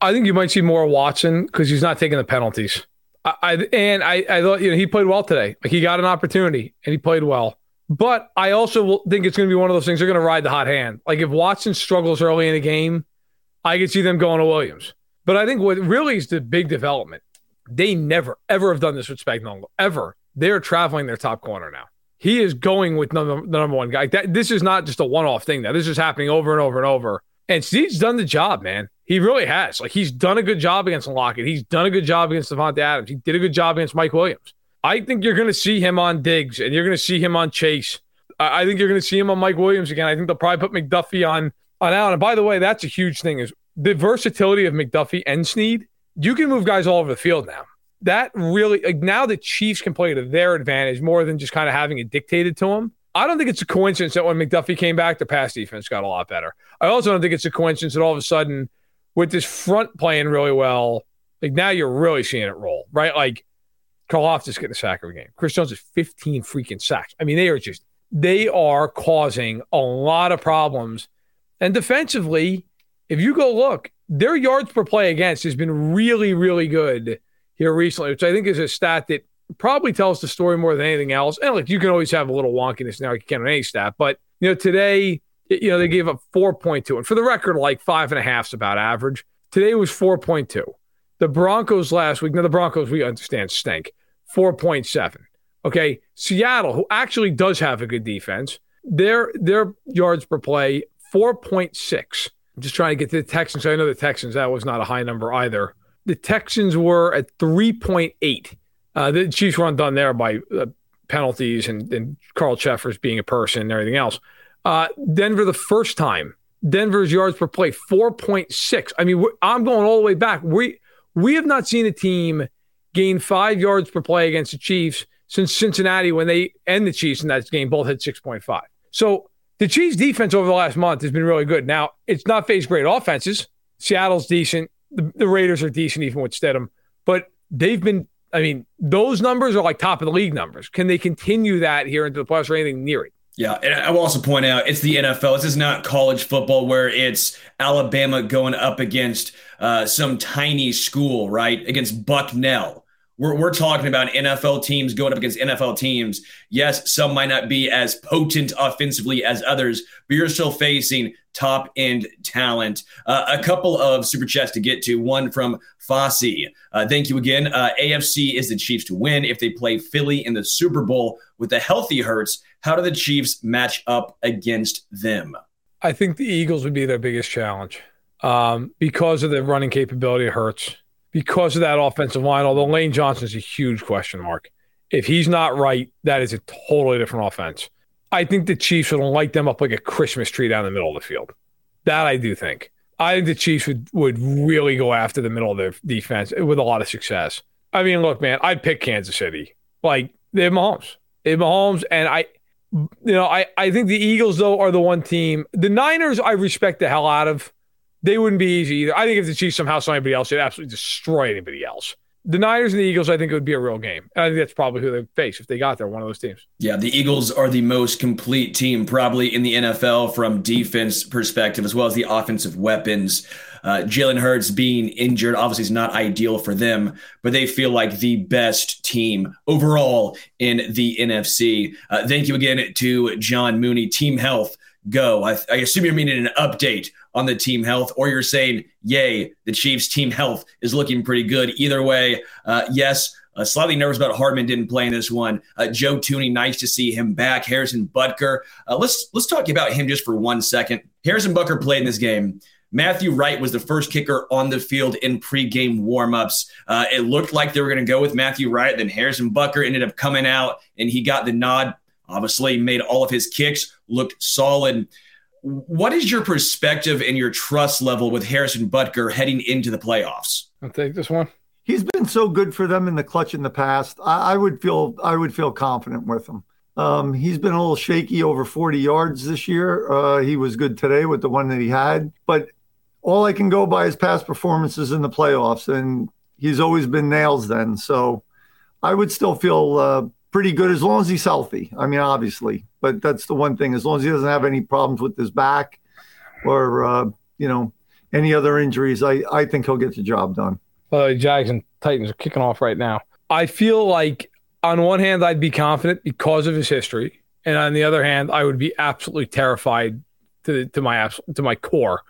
S3: I think you might see more Watson because he's not taking the penalties. I, I, and I, I thought you know he played well today. Like he got an opportunity and he played well. But I also think it's going to be one of those things they're going to ride the hot hand. Like if Watson struggles early in the game, I could see them going to Williams. But I think what really is the big development They never, ever have done this with Spagnuolo, ever. They're traveling their top corner now. He is going with number, the number one guy. That, this is not just a one off thing now. This is happening over and over and over. And Steve's done the job, man. He really has. Like he's done a good job against Lockett. He's done a good job against Davante Adams. He did a good job against Mike Williams. I think you're going to see him on Diggs and you're going to see him on Chase. I think you're going to see him on Mike Williams again. I think they'll probably put McDuffie on on Allen. And by the way, that's a huge thing is the versatility of McDuffie and Sneed. You can move guys all over the field now. That really like now the Chiefs can play to their advantage more than just kind of having it dictated to them. I don't think it's a coincidence that when McDuffie came back, the pass defense got a lot better. I also don't think it's a coincidence that all of a sudden, with this front playing really well, like now you're really seeing it roll, right? Like Karlaftis getting a sack every game. Chris Jones is 15 freaking sacks. I mean, they are just they are causing a lot of problems. And defensively, if you go look, their yards per play against has been really, really good here recently, which I think is a stat that probably tells the story more than anything else. And like you can always have a little wonkiness now, you can on any stat, but you know, today, you know, they gave up 4.2. And for the record, like five and a half is about average. Today was 4.2. The Broncos last week, now the Broncos, we understand, stink. 4.7. Okay. Seattle, who actually does have a good defense, their their yards per play, 4.6. I'm just trying to get to the Texans. I know the Texans, that was not a high number either. The Texans were at 3.8. Uh, the Chiefs were undone there by uh, penalties and, and Carl Cheffers being a person and everything else. Uh, Denver, the first time, Denver's yards per play, 4.6. I mean, I'm going all the way back. We, we have not seen a team gain five yards per play against the Chiefs since Cincinnati when they and the Chiefs in that game both had 6.5. So the Chiefs defense over the last month has been really good. Now, it's not faced great offenses. Seattle's decent. The, the Raiders are decent even with Stidham, but they've been I mean, those numbers are like top of the league numbers. Can they continue that here into the playoffs or anything near it?
S1: Yeah, and I will also point out it's the NFL. This is not college football where it's Alabama going up against uh, some tiny school, right? Against Bucknell. We're, we're talking about NFL teams going up against NFL teams. Yes, some might not be as potent offensively as others, but you're still facing top end talent. Uh, a couple of super chats to get to. One from Fossey. Uh, thank you again. Uh, AFC is the Chiefs to win if they play Philly in the Super Bowl with a healthy Hurts. How do the Chiefs match up against them?
S3: I think the Eagles would be their biggest challenge um, because of the running capability of Hurts because of that offensive line. Although Lane Johnson is a huge question mark. If he's not right, that is a totally different offense. I think the Chiefs would light them up like a Christmas tree down the middle of the field. That I do think. I think the Chiefs would, would really go after the middle of their defense with a lot of success. I mean, look, man, I'd pick Kansas City. Like, they have Mahomes. They have Mahomes. And I, you know, I, I think the Eagles, though, are the one team. The Niners, I respect the hell out of they wouldn't be easy either. I think if the Chiefs somehow saw anybody else, they'd absolutely destroy anybody else. The Niners and the Eagles, I think it would be a real game. I think that's probably who they face if they got there, one of those teams.
S1: Yeah, the Eagles are the most complete team probably in the NFL from defense perspective, as well as the offensive weapons. Uh, Jalen Hurts being injured obviously is not ideal for them, but they feel like the best team overall in the NFC. Uh, thank you again to John Mooney. Team Health, go. I, I assume you're meaning an update on the team health, or you're saying, yay, the Chiefs' team health is looking pretty good. Either way, uh, yes, uh, slightly nervous about Hardman didn't play in this one. Uh, Joe Thuney, nice to see him back. Harrison Butker, uh, let's let's talk about him just for one second. Harrison Butker played in this game. Matthew Wright was the first kicker on the field in pregame warmups. Uh, it looked like they were going to go with Matthew Wright. Then Harrison Butker ended up coming out and he got the nod. Obviously, made all of his kicks looked solid. What is your perspective and your trust level with Harrison Butker heading into the playoffs?
S3: I'll take this one.
S2: He's been so good for them in the clutch in the past. I, I would feel I would feel confident with him. Um, he's been a little shaky over 40 yards this year. Uh, he was good today with the one that he had, but all I can go by is past performances in the playoffs, and he's always been nails then. So I would still feel uh, pretty good as long as he's healthy. I mean, obviously, but that's the one thing. As long as he doesn't have any problems with his back or uh, you know any other injuries, I I think he'll get the job done.
S3: Uh, Jags and Titans are kicking off right now. I feel like on one hand I'd be confident because of his history, and on the other hand I would be absolutely terrified to to my to my core.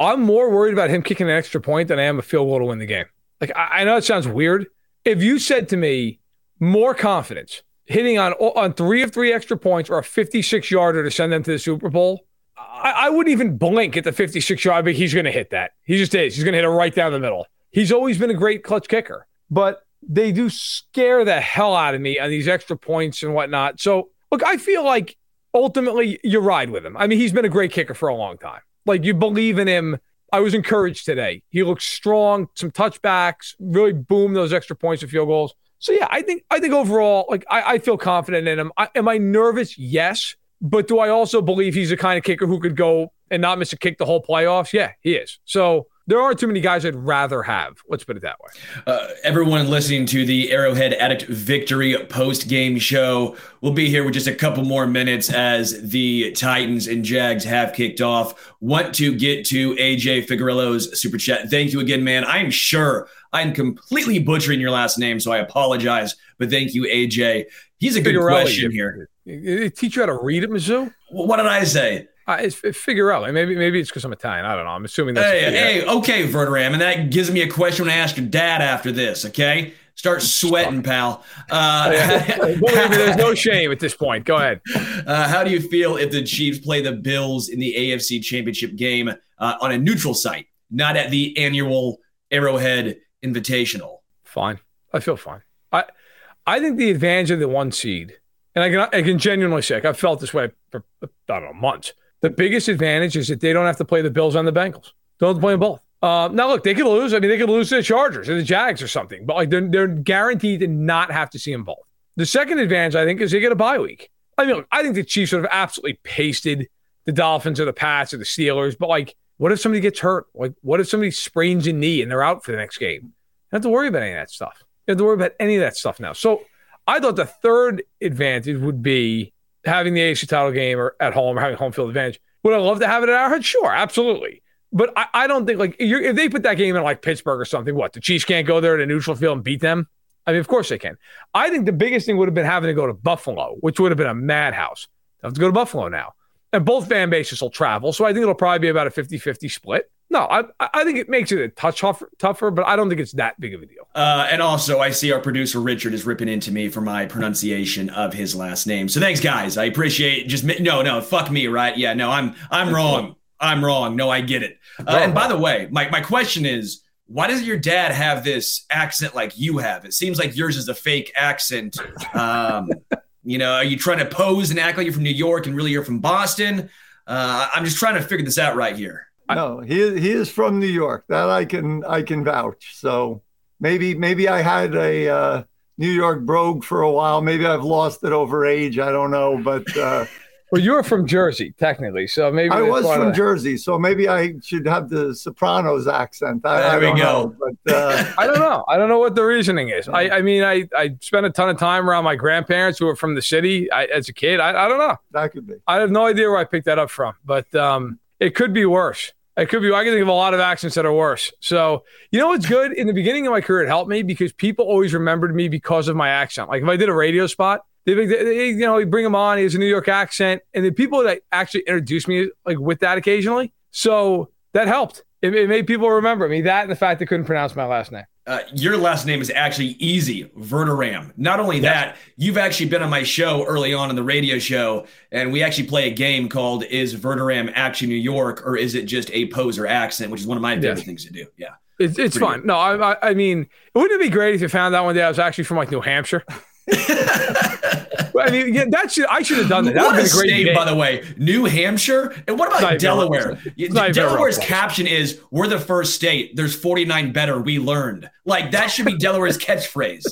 S3: I'm more worried about him kicking an extra point than I am a field goal to win the game. Like I, I know it sounds weird, if you said to me more confidence hitting on on three of three extra points or a 56 yarder to send them to the Super Bowl, I, I wouldn't even blink at the 56 yard, but he's going to hit that. He just is. He's going to hit it right down the middle. He's always been a great clutch kicker, but they do scare the hell out of me on these extra points and whatnot. So, look, I feel like ultimately you ride with him. I mean, he's been a great kicker for a long time. Like you believe in him. I was encouraged today. He looks strong, some touchbacks, really boom those extra points and field goals. So yeah, I think I think overall, like I, I feel confident in him. I, am I nervous? Yes, but do I also believe he's the kind of kicker who could go and not miss a kick the whole playoffs? Yeah, he is. So there aren't too many guys I'd rather have. Let's put it that way.
S1: Uh, everyone listening to the Arrowhead Addict Victory post game show will be here with just a couple more minutes as the Titans and Jags have kicked off. Want to get to AJ Figueroa's super chat. Thank you again, man. I'm sure I'm completely butchering your last name, so I apologize. But thank you, AJ. He's a good question here.
S3: They teach you how to read at Mizzou?
S1: What did I say?
S3: Uh, it's, Figueroa. Maybe maybe it's because I'm Italian. I don't know. I'm assuming that's.
S1: Hey, hey, okay, Verderam, and that gives me a question when I ask your dad after this. Okay, start sweating, pal. Uh,
S3: me, there's no shame at this point. Go ahead.
S1: Uh, how do you feel if the Chiefs play the Bills in the AFC Championship game uh, on a neutral site, not at the annual Arrowhead Invitational?
S3: Fine. I feel fine. I I think the advantage of the one seed, and I can I can genuinely say, like, I've felt this way for I don't know months the biggest advantage is that they don't have to play the Bills and the Bengals. Don't have to play them both. Uh, now, look, they could lose. I mean, they could lose to the Chargers or the Jags or something, but like they're, they're guaranteed to not have to see them both. The second advantage, I think, is they get a bye week. I mean, look, I think the Chiefs would have absolutely pasted the Dolphins or the Pats or the Steelers, but like, what if somebody gets hurt? Like, what if somebody sprains a knee and they're out for the next game? You don't have to worry about any of that stuff. You have to worry about any of that stuff now. So I thought the third advantage would be having the AFC title game or at home or having home field advantage. Would I love to have it at Arrowhead? Sure, absolutely. But I, I don't think like if they put that game in like Pittsburgh or something, what the Chiefs can't go there to a neutral field and beat them? I mean, of course they can. I think the biggest thing would have been having to go to Buffalo, which would have been a madhouse. I have to go to Buffalo now. And both fan bases will travel. So I think it'll probably be about a 50 50 split. No, I, I think it makes it a touch tougher, tougher, but I don't think it's that big of a deal.
S1: Uh, and also, I see our producer Richard is ripping into me for my pronunciation of his last name. So thanks, guys. I appreciate just no, no, fuck me, right? Yeah, no, I'm I'm wrong. I'm wrong. No, I get it. Uh, and by the way, my my question is, why does your dad have this accent like you have? It seems like yours is a fake accent. Um, you know, are you trying to pose and act like you're from New York and really you're from Boston? Uh, I'm just trying to figure this out right here.
S2: No, he he is from New York. That I can I can vouch. So maybe maybe I had a uh, New York brogue for a while. Maybe I've lost it over age. I don't know, but. Uh,
S3: well, you're from Jersey, technically, so maybe
S2: I was from Jersey, so maybe I should have the Sopranos accent. I, there I we go. Know, but uh...
S3: I don't know. I don't know what the reasoning is. I, I mean, I, I spent a ton of time around my grandparents who were from the city I, as a kid. I, I don't know.
S2: That could be.
S3: I have no idea where I picked that up from, but um, it could be worse. It could be. I can think of a lot of accents that are worse. So you know what's good? In the beginning of my career, it helped me because people always remembered me because of my accent. Like if I did a radio spot, they, they you know, you bring him on. He has a New York accent, and the people that actually introduced me like with that occasionally. So that helped. It, it made people remember me. That and the fact they couldn't pronounce my last name.
S1: Uh, your last name is actually easy, Verderam. Not only that, you've actually been on my show early on in the radio show, and we actually play a game called "Is Verderam actually New York, or is it just a poser accent?" Which is one of my favorite things to do. Yeah,
S3: it's it's fun. No, I, I mean, wouldn't it be great if you found out one day I was actually from like New Hampshire? I mean, yeah, that should I should have done that. That would have been a great
S1: state, by the way. New Hampshire, and what about Delaware? Delaware's caption is "We're the first state. There's 49 better. We learned." Like that should be Delaware's catchphrase.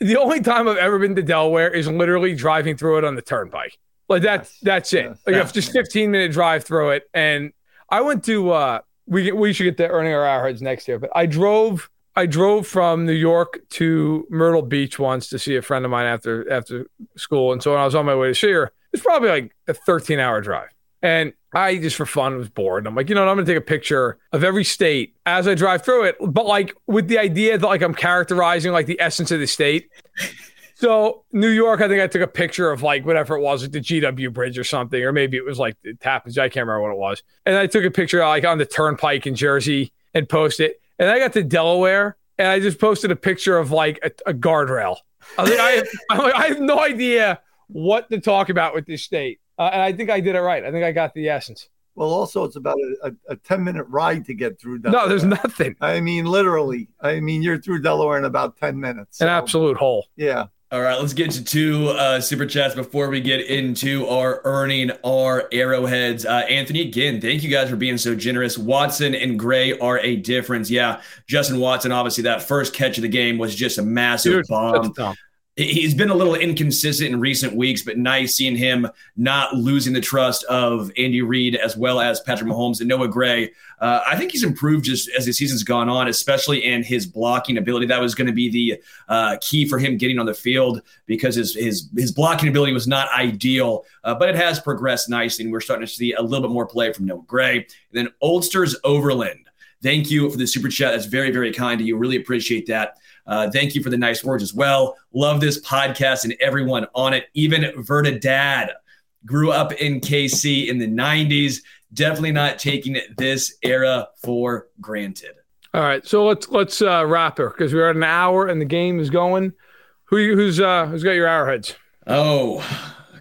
S3: The only time I've ever been to Delaware is literally driving through it on the turnpike. Like that's that's it. Like yeah. just 15 minute drive through it, and I went to. uh we we should get to earning our hours next year, but I drove I drove from New York to Myrtle Beach once to see a friend of mine after after school, and so when I was on my way to see her, it's probably like a 13 hour drive, and I just for fun was bored. And I'm like, you know, what, I'm gonna take a picture of every state as I drive through it, but like with the idea that like I'm characterizing like the essence of the state. So New York, I think I took a picture of like whatever it was, like the GW Bridge or something, or maybe it was like the Tappan. I can't remember what it was. And I took a picture like on the Turnpike in Jersey and posted it. And I got to Delaware, and I just posted a picture of like a, a guardrail. I, was like, I, have, like, I have no idea what to talk about with this state, uh, and I think I did it right. I think I got the essence.
S2: Well, also, it's about a, a, a 10 minute ride to get through Delaware.
S3: No, there's nothing.
S2: I mean, literally. I mean, you're through Delaware in about 10 minutes.
S3: So. An absolute hole.
S2: Yeah.
S1: All right, let's get to two uh, super chats before we get into our earning our arrowheads. Uh, Anthony, again, thank you guys for being so generous. Watson and Gray are a difference. Yeah, Justin Watson, obviously, that first catch of the game was just a massive bomb he's been a little inconsistent in recent weeks, but nice seeing him not losing the trust of Andy Reid as well as Patrick Mahomes and Noah Gray. Uh, I think he's improved just as the season's gone on, especially in his blocking ability. That was going to be the uh, key for him getting on the field because his his his blocking ability was not ideal, uh, but it has progressed nicely, and we're starting to see a little bit more play from Noah Gray. And then Oldsters Overland. Thank you for the super chat. That's very, very kind you. Really appreciate that. Uh, thank you for the nice words as well. Love this podcast and everyone on it. Even Verda Dad grew up in KC in the 90s. Definitely not taking this era for granted.
S3: All right, so let's let's uh, wrap her because we're at an hour and the game is going. Who who's uh, who's got your arrowheads?
S1: Oh,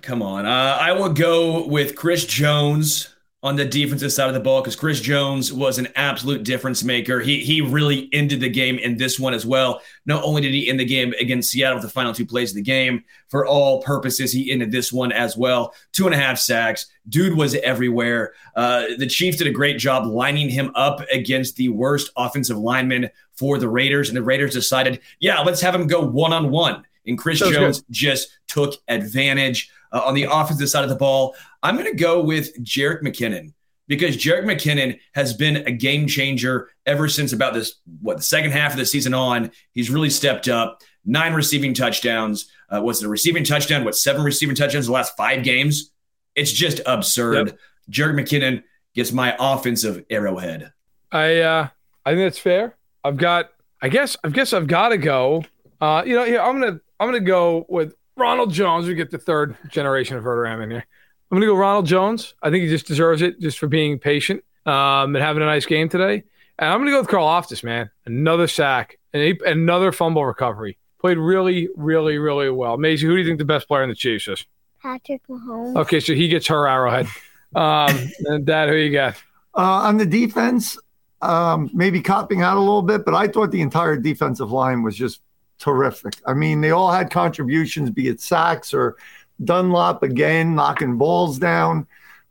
S1: come on. Uh, I will go with Chris Jones on the defensive side of the ball because Chris Jones was an absolute difference maker. He he really ended the game in this one as well. Not only did he end the game against Seattle with the final two plays of the game, for all purposes, he ended this one as well. Two and a half sacks. Dude was everywhere. Uh, the Chiefs did a great job lining him up against the worst offensive lineman for the Raiders, and the Raiders decided, yeah, let's have him go one on one. And Chris Jones good. just took advantage. Uh, on the offensive side of the ball, I'm going to go with Jerick McKinnon because Jerick McKinnon has been a game changer ever since about this, what, the second half of the season on. He's really stepped up. Nine receiving touchdowns. Uh, was it a receiving touchdown? What, seven receiving touchdowns the last five games? It's just absurd. Yep. Jerick McKinnon gets my offensive arrowhead.
S3: I uh, I think that's fair. I've got, I guess, I guess I've got to go. Uh, you know, here I'm gonna I'm gonna go with Ronald Jones. We get the third generation of Verderame in here. I'm going to go Ronald Jones. I think he just deserves it just for being patient um, and having a nice game today. And I'm going to go with Karlaftis, man. Another sack and another fumble recovery. Played really, really, really well. Maisie, who do you think the best player in the Chiefs is?
S4: Patrick Mahomes.
S3: Okay, so he gets her arrowhead. Um, and Dad, who you got?
S2: Uh, on the defense, um, maybe copping out a little bit, but I thought the entire defensive line was just terrific. I mean, they all had contributions, be it sacks or Dunlap again knocking balls down.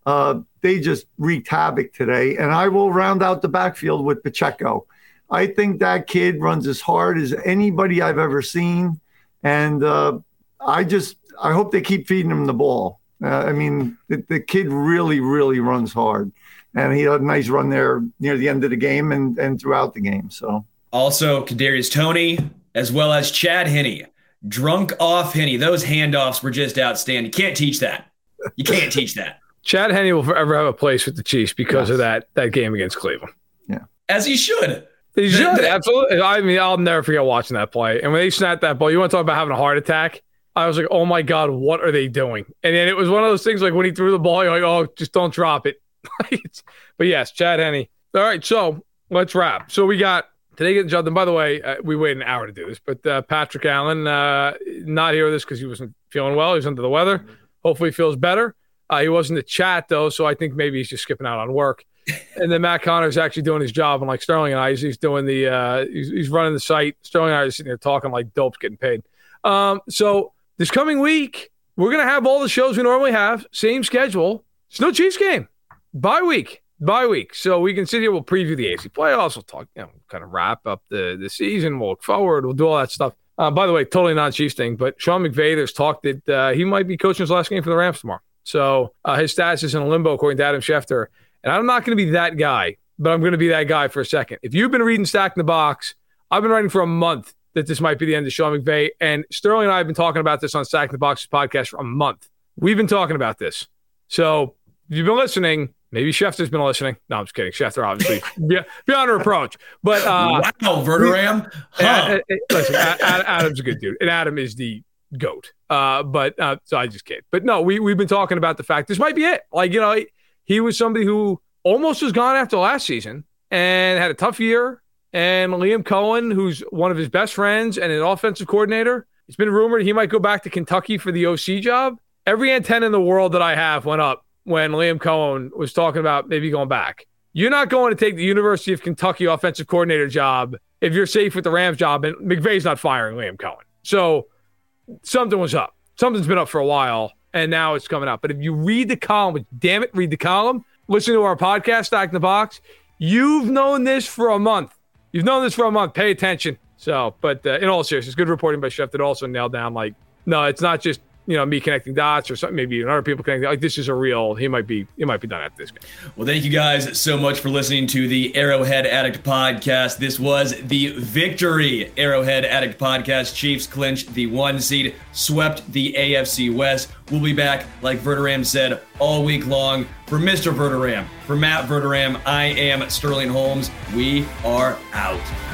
S2: Uh, they just wreaked havoc today. And I will round out the backfield with Pacheco. I think that kid runs as hard as anybody I've ever seen. And uh, I just, I hope they keep feeding him the ball. Uh, I mean, the, the, kid really, really runs hard. And he had a nice run there near the end of the game and, and throughout the game. So
S1: also Kadarius Toney, as well as Chad Henne. Drunk off Henne. Those handoffs were just outstanding. You can't teach that. You can't teach that.
S3: Chad Henne will forever have a place with the Chiefs because yes. of that that game against Cleveland.
S2: Yeah.
S1: As he should.
S3: He should. absolutely. I mean, I'll never forget watching that play. And when they snapped that ball, you want to talk about having a heart attack? I was like, oh my God, what are they doing? And then it was one of those things like when he threw the ball, you're like, oh, just don't drop it. but yes, Chad Henne. All right, so let's wrap. So we got Today getting jumped. And by the way, uh, we waited an hour to do this, but uh, Patrick Allen uh, not here with us because he wasn't feeling well. He's under the weather. Hopefully, he feels better. Uh, he was in the chat though, so I think maybe he's just skipping out on work. and then Matt Connor is actually doing his job, and like Sterling and I, he's, he's doing the uh, he's, he's, running the site. Sterling and I are sitting there talking like dopes getting paid. Um, so this coming week, we're gonna have all the shows we normally have, same schedule. It's no Chiefs game, bye week bye week. So we can sit here, we'll preview the AC playoffs, we'll talk, you know, kind of wrap up the, the season, we'll look forward, we'll do all that stuff. Uh, by the way, totally non Chiefs thing, but Sean McVay, there's talk that uh, he might be coaching his last game for the Rams tomorrow. So uh, his status is in limbo, according to Adam Schefter. And I'm not going to be that guy, but I'm going to be that guy for a second. If you've been reading Stack in the Box, I've been writing for a month that this might be the end of Sean McVay. And Sterling and I have been talking about this on Stack in the Box podcast for a month. We've been talking about this. So if you've been listening, Maybe Schefter's been listening. No, I'm just kidding. Schefter, obviously, yeah, beyond reproach. But uh,
S1: wow, Verderame. Huh.
S3: listen, Adam's a good dude, and Adam is the goat. Uh, but uh, so I just kid. But no, we we've been talking about the fact this might be it. Like you know, he, he was somebody who almost was gone after last season and had a tough year And Liam Coen, who's one of his best friends and an offensive coordinator, it's been rumored he might go back to Kentucky for the OC job. Every antenna in the world that I have went up when Liam Coen was talking about maybe going back. You're not going to take the University of Kentucky offensive coordinator job if you're safe with the Rams job, and McVay's not firing Liam Coen. So something was up. Something's been up for a while, and now it's coming out. But if you read the column, which damn it, read the column, listen to our podcast, Stack in the Box, you've known this for a month. You've known this for a month. Pay attention. So, but uh, in all seriousness, good reporting by Schefter also nailed down like, no, it's not just you know me connecting dots or something, maybe other people connecting. Like this is a real. He might be. He might be done at this game.
S1: Well, thank you guys so much for listening to the Arrowhead Addict podcast. This was the victory Arrowhead Addict podcast. Chiefs clinched the one seed, swept the AFC West. We'll be back, like Verderame said, all week long. For Mr. Verderame, for Matt Verderame, I am Sterling Holmes. We are out.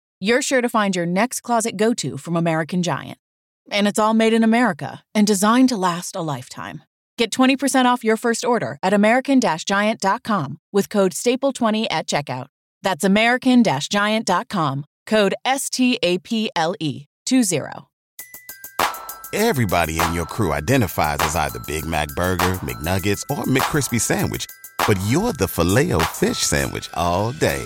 S4: you're sure to find your next closet go to from American Giant. And it's all made in America and designed to last a lifetime. Get 20% off your first order at American Giant.com with code STAPLE20 at checkout. That's American Giant.com, code S T A P L E 20.
S5: Everybody in your crew identifies as either Big Mac Burger, McNuggets, or McCrispy Sandwich, but you're the filet fish Sandwich all day